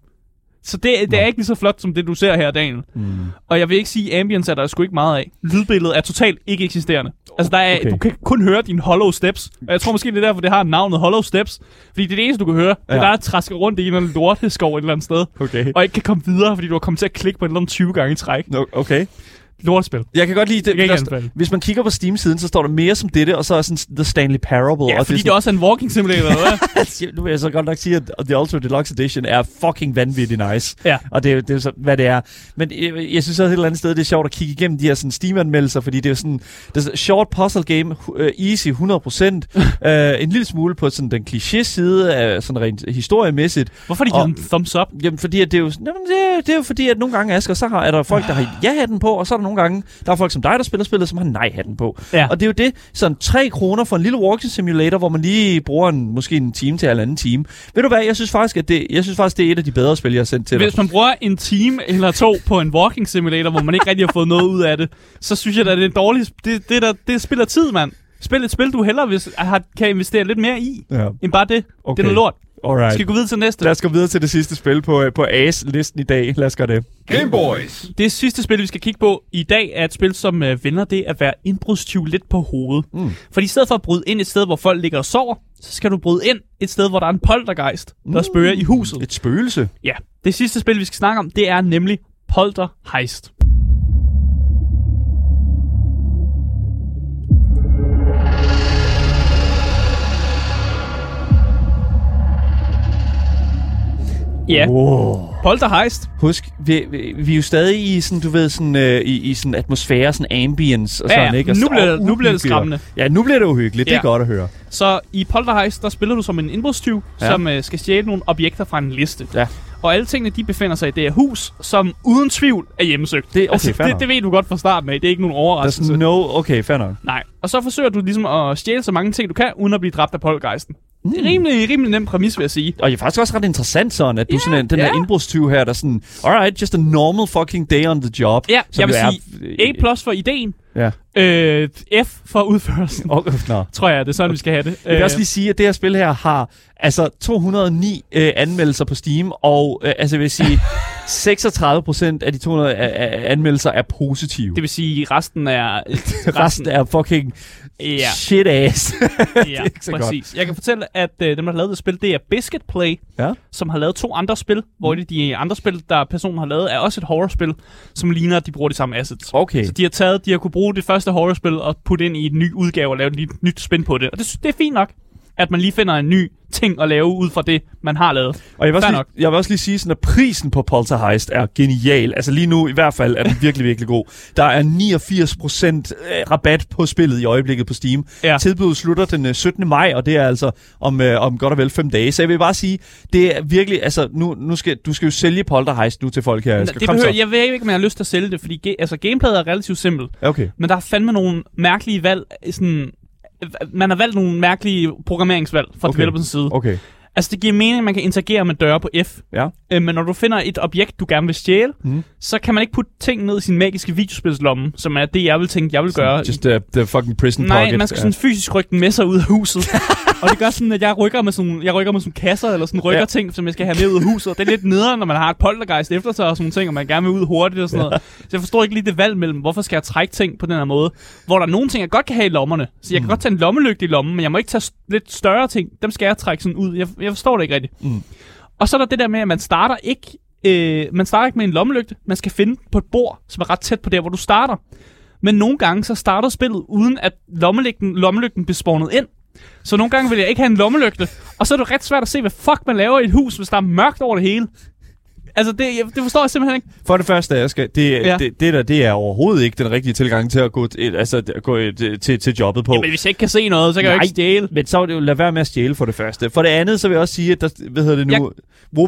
Så det, det er ikke lige så flot, som det du ser her, Daniel. Mm. Og jeg vil ikke sige, ambience er der sgu ikke meget af. Lydbilledet er totalt ikke eksisterende. Altså, der er, Okay. du kan kun høre dine hollow steps. Og jeg tror måske, det er derfor, det har navnet hollow steps. Fordi det er det eneste, du kan høre. Det er der, der træsker rundt i en eller anden lorteskov et eller andet sted. Okay. Og ikke kan komme videre, fordi du har kommet til at klikke på et eller andet 20 gange i træk. Okay. Lortespil. Jeg kan godt lide det. Det kan der- hvis man kigger på Steam-siden, så står der mere som dette, og så er sådan The Stanley Parable. Ja, og fordi det, er også er en walking simulator, eller sådan, nu vil jeg så godt nok sige, at The Ultra Deluxe Edition er fucking vanvittigt nice. Ja. Og det, er det er så, hvad det er. Men jeg, jeg synes også et eller andet sted, det er sjovt at kigge igennem de her sådan Steam-anmeldelser, fordi det er jo sådan, det er sådan short puzzle game, uh, easy 100%, uh, en lille smule på sådan den kliché-side, af sådan rent historiemæssigt. Hvorfor de givet en thumbs up? Jamen, fordi at det er jo, jamen, det, det er jo fordi, at nogle gange, Asger, så har, er der folk, der har ja-hatten på, og så er der nogle gange, der er folk som dig, der spiller spillet, som har nej-hatten på. Ja. Og det er jo det, sådan 3 kroner for en lille walking simulator, hvor man lige bruger en, måske en time til en anden time. Ved du hvad, jeg synes faktisk, at det, jeg synes faktisk, det er et af de bedre spil, jeg har sendt til dig. Hvis man bruger en time eller to på en walking simulator, hvor man ikke rigtig har fået noget ud af det, så synes jeg, at det er en dårlig... Det, det, der, det spiller tid, mand. Spil et spil, du hellere hvis, har, kan investere lidt mere i, Ja. end bare det. Okay. Det er noget lort. Alright. Skal vi gå videre til næste? Lad os gå videre til det sidste spil på, øh, på AS-listen i dag. Lad os gøre det. Game Boys. Det sidste spil, vi skal kigge på i dag, er et spil, som øh, vender det at være indbrudstyv lidt på hovedet. Mm. For i stedet for at bryde ind et sted, hvor folk ligger og sover, så skal du bryde ind et sted, hvor der er en poltergeist, der Mm. spørger i huset. Et spøgelse. Ja, det sidste spil, vi skal snakke om, det er nemlig Polterheist. Ja, Wow. Polterheist. Husk, vi, vi, vi er jo stadig i sådan, du ved, sådan, øh, i, i sådan atmosfære, sådan ambience og Ja, sådan, ja. ikke? Og Nu bliver det- nu bliver det skræmmende. Ja, nu bliver det uhyggeligt. Det er Ja. godt at høre. Så i Polterheist, der spiller du som en indbrudstyv, Ja. ja. som øh, skal stjæle nogle objekter fra en liste. Ja. Og alle tingene, de befinder sig i det her hus, som uden tvivl er hjemmesøgt. Det- okay, fair det, det ved du godt fra starten af. Det er ikke nogen er overraskelse. sådan no... Okay, fair nok. Nej. Og så forsøger du ligesom at stjæle så mange ting, du kan, uden at blive dræbt af poltergeisten. Det er Mm. rimelig, rimelig nem præmis, vil jeg sige. Og det er faktisk også ret interessant sådan, at du Ja, sådan en, den her ja. indbrudstyv her, der er sådan, alright, just a normal fucking day on the job. Ja, som jeg vil jo er- sige A plus for ideen, Ja. øh, F for udførelsen. Oh, nå. Tror jeg, det er sådan, vi skal have det. Jeg vil også lige sige, at det her spil her har altså 209 øh, anmeldelser på Steam, og øh, altså jeg vil sige, 36 procent af de 200 a- a- anmeldelser er positive. det vil sige, resten er... Resten er fucking Ja. shit ass. Ja, så godt. præcis. Jeg kan fortælle, at øh, dem, der har lavet det spil, det er Biscuit Play, Ja. som har lavet to andre spil, hvor de, de andre spil, der personen har lavet, er også et horrorspil, som ligner, at de bruger de samme assets. Okay. Så de har taget, de har kunne bruge det første horrorspil og putte ind i en ny udgave og lave et nyt, nyt spin på det. Og det, det er fint nok, at man lige finder en ny ting at lave ud fra det, man har lavet. Og jeg vil, også Fair lige, nok. jeg vil også lige sige, sådan, at prisen på Polterheist er genial. Altså lige nu i hvert fald er den virkelig, virkelig god. Der er 89% rabat på spillet i øjeblikket på Steam. Ja. Tilbuddet slutter den øh, 17. maj, og det er altså om, øh, om godt og vel fem dage. Så jeg vil bare sige, det er virkelig, altså nu, nu skal, du skal jo sælge Polterheist nu til folk her. Jeg skal det behøver, så. jeg ved ikke, om jeg har lyst til at sælge det, fordi ge- altså, gameplayet er relativt simpelt. Okay. Men der er fandme nogle mærkelige valg, sådan, man har valgt nogle mærkelige programmeringsvalg fra Okay. developers side. Okay. Altså, det giver mening, at man kan interagere med døre på F. Ja. Øh, men når du finder et objekt, du gerne vil stjæle, Mhm. så kan man ikke putte ting ned i sin magiske videospilslomme, som er det, jeg vil tænke, jeg vil gøre. Just the, the fucking prison Nej, pocket. man skal sådan fysisk rykke den med sig ud af huset. og det gør sådan, at jeg rykker med sådan, jeg rykker med sådan kasser, eller sådan rykker Ja. ja. ting, som jeg skal have med ud af huset. Det er lidt nederen, når man har et poltergeist efter sig og sådan nogle ting, og man gerne vil ud hurtigt og sådan noget. Så jeg forstår ikke lige det valg mellem, hvorfor skal jeg trække ting på den her måde, hvor der er nogle ting, jeg godt kan have i lommerne. Så jeg kan Mm. godt tage en lommelygte i lommen, men jeg må ikke tage lidt større ting. Dem skal jeg trække sådan ud. Jeg, jeg forstår det ikke rigtigt. Mm. Og så er der det der med, at man starter ikke, øh, man starter ikke med en lommelygte. Man skal finde på et bord, som er ret tæt på der, hvor du starter. Men nogle gange så starter spillet, uden at lommelygten, lommelygten bliver spawnet ind. Så nogle gange vil jeg ikke have en lommelygte. Og så er det ret svært at se, hvad fuck man laver i et hus, hvis der er mørkt over det hele. Altså, det, jeg, det forstår jeg simpelthen ikke. For det første, jeg skal, det, ja. Det, det, der, det er overhovedet ikke den rigtige tilgang til at gå, altså, at gå øh, til, til jobbet på. Men hvis jeg ikke kan se noget, så kan jeg jo Nej. ikke stjæle. Men så vil det jo lade være med at stjæle for det første. For det andet, så vil jeg også sige, at der, hvad hedder det nu,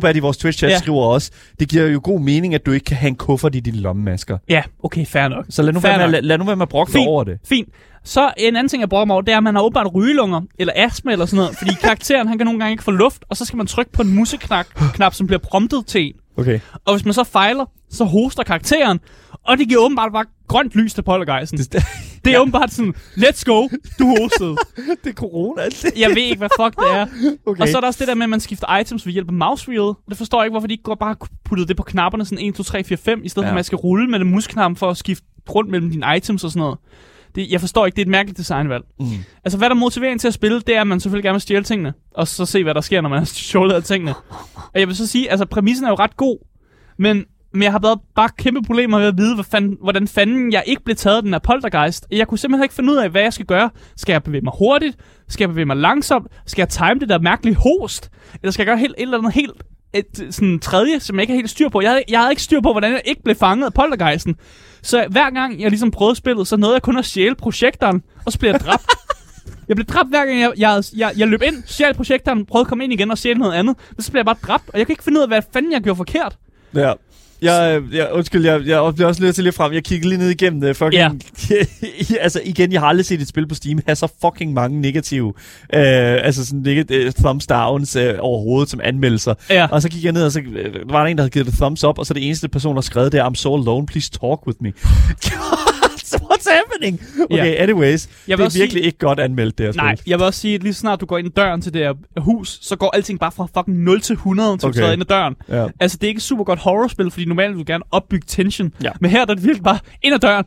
Jeg- i vores Twitch-chat Ja. skriver også, det giver jo god mening, at du ikke kan have en kuffert i dine lommemasker. Ja, okay, fair nok. Så lad nu, Fair være med, lad, lad nu være med at brokke over det. Fint. Så en anden ting, jeg bruger mig over, det er, at man har åbenbart rygelunger, eller astma eller sådan noget. Fordi karakteren, han kan nogle gange ikke få luft, og så skal man trykke på en museknap, knap, som bliver promptet til en. Okay. Og hvis man så fejler, så hoster karakteren, og det giver åbenbart bare grønt lys til poltergeisten. Det, Det er åbenbart sådan, let's go, du hostede. det er corona. Jeg ved ikke, hvad fuck det er. Okay. Og så er der også det der med, at man skifter items ved hjælp af mouse wheel. Det forstår jeg ikke, hvorfor de ikke går bare puttet det på knapperne sådan 1, 2, 3, 4, 5, i stedet Ja. for at man skal rulle med den musknap for at skifte rundt mellem dine items og sådan noget. Det, jeg forstår ikke, det er et mærkeligt designvalg. Mm. Altså, hvad der motiverer en til at spille, det er, at man selvfølgelig gerne vil stjæle tingene, og så se, hvad der sker, når man har stjålet tingene. Og jeg vil så sige, altså, præmissen er jo ret god, men, men jeg har været bare kæmpe problemer med at vide, hvad fanden, hvordan fanden jeg ikke blev taget af den her poltergeist. Jeg kunne simpelthen ikke finde ud af, hvad jeg skal gøre. Skal jeg bevæge mig hurtigt? Skal jeg bevæge mig langsomt? Skal jeg time det der mærkelige host? Eller skal jeg gøre helt, et eller andet helt et sådan tredje, som jeg ikke har helt styr på. Jeg havde, jeg havde ikke styr på, hvordan jeg ikke blev fanget af poltergeisten. Så hver gang jeg ligesom prøvede spillet, så nåede jeg kun at stjæle projektoren, og så blev jeg dræbt. Jeg blev dræbt hver gang, jeg, jeg, jeg, jeg løb ind, stjal projektoren, prøvede at komme ind igen og stjæle noget andet. Men så blev jeg bare dræbt, og jeg kan ikke finde ud af, hvad fanden jeg gjorde forkert. Ja. Jeg, jeg, undskyld, jeg, jeg bliver også nødt til lige frem. Jeg kiggede lige ned igennem det. Fucking, altså igen, jeg har aldrig set et spil på Steam have så fucking mange negative, øh, altså sådan negative thumbs downs øh, overhovedet som anmeldelser. Ja. Og så gik jeg ned, og så øh, var der en, der havde givet det thumbs up, og så det eneste person, der skrev det er, I'm so alone, please talk with me. What's happening? Okay, Ja. anyways. Jeg det er virkelig ikke godt anmeldt, det her Nej, spil. jeg vil også sige, at lige snart du går ind i døren til det her hus, så går alting bare fra fucking 0 til 100, til Okay. du træder ind ad døren. Ja. Altså, det er ikke super godt horrorspil, fordi normalt vil du gerne opbygge tension. Ja. Men her der er det virkelig bare ind ad døren.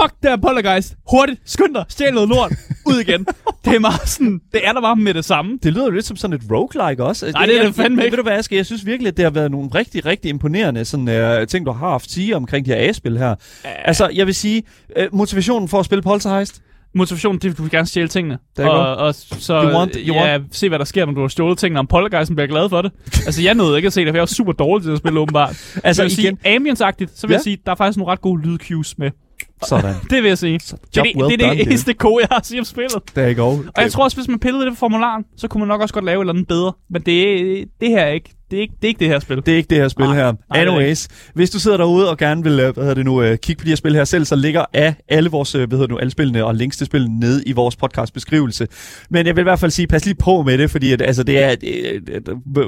Fuck, der er poltergeist. Hurtigt, skynd dig, stjæl noget lort. Ud igen. Det er meget sådan, det er der bare med det samme. Det lyder jo lidt som sådan et roguelike også. Nej, det er det fandme ikke. Ved du hvad, Aske? Jeg synes virkelig, at det har været nogle rigtig, rigtig imponerende sådan, uh, ting, du har haft sige omkring de her A-spil her. Altså, jeg vil sige, uh, motivationen for at spille Poltergeist, Motivation, det er, at du vil gerne stjæle tingene. Det er og, og, så You want- you ja, se hvad der sker, når du har stjålet tingene. Om poltergeisten bliver glad for det. altså, jeg nåede ikke at se det, for jeg var super dårlig til at spille, åbenbart. Altså, Altså, jeg vil igen- sige, ambience-agtigt, så vil Ja. jeg sige, der er faktisk nogle ret gode lydcues med. Sådan. Det vil jeg sige. Det er Job det, well det, er det eneste gode, jeg har at sige om spillet. Der you go. Og jeg tror også, hvis man pillede det på formularen, så kunne man nok også godt lave et eller andet bedre. Men det, det her er ikke. Det er ikke det, er ikke det her spil. Det er ikke det her spil Nej, her. nej, det er det Anyways, hvis du sidder derude og gerne vil øh, hvad hedder det nu, øh, kigge på de her spil her selv, så ligger af alle vores øh, hvad hedder det nu, alle spillene og links til spillene nede i vores podcast beskrivelse. Men jeg vil i hvert fald sige, pas lige på med det, fordi at, altså, det er, det, det, det,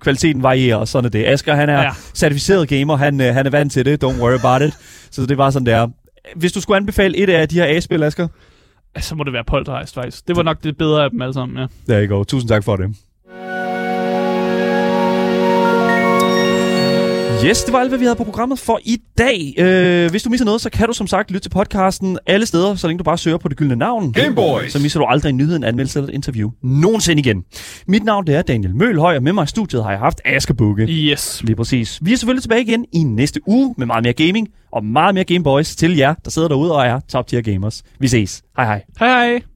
kvaliteten varierer, og sådan er det. Asger, han er Ja. certificeret gamer, han, han er vant til det, don't worry about it. Så det er bare sådan, det er. Hvis du skulle anbefale et af de her A-spil, Asger, Så må det være Poltergeist, faktisk. Det var nok det bedre af dem alle sammen, ja. der you go. Tusind tak for det. Yes, det var alt, hvad vi havde på programmet for i dag. Øh, hvis du misser noget, så kan du som sagt lytte til podcasten alle steder, så længe du bare søger på det gyldne navn. Gameboys. Så misser du aldrig en nyhed, en anmeldelse eller et interview. Nogensinde igen. Mit navn det er Daniel Mølhøj, og med mig i studiet har jeg haft Asger Bukke. Yes. Lige præcis. Vi er selvfølgelig tilbage igen i næste uge med meget mere gaming og meget mere Gameboys til jer, der sidder derude og er top tier gamers. Vi ses. Hej hej. Hej hej.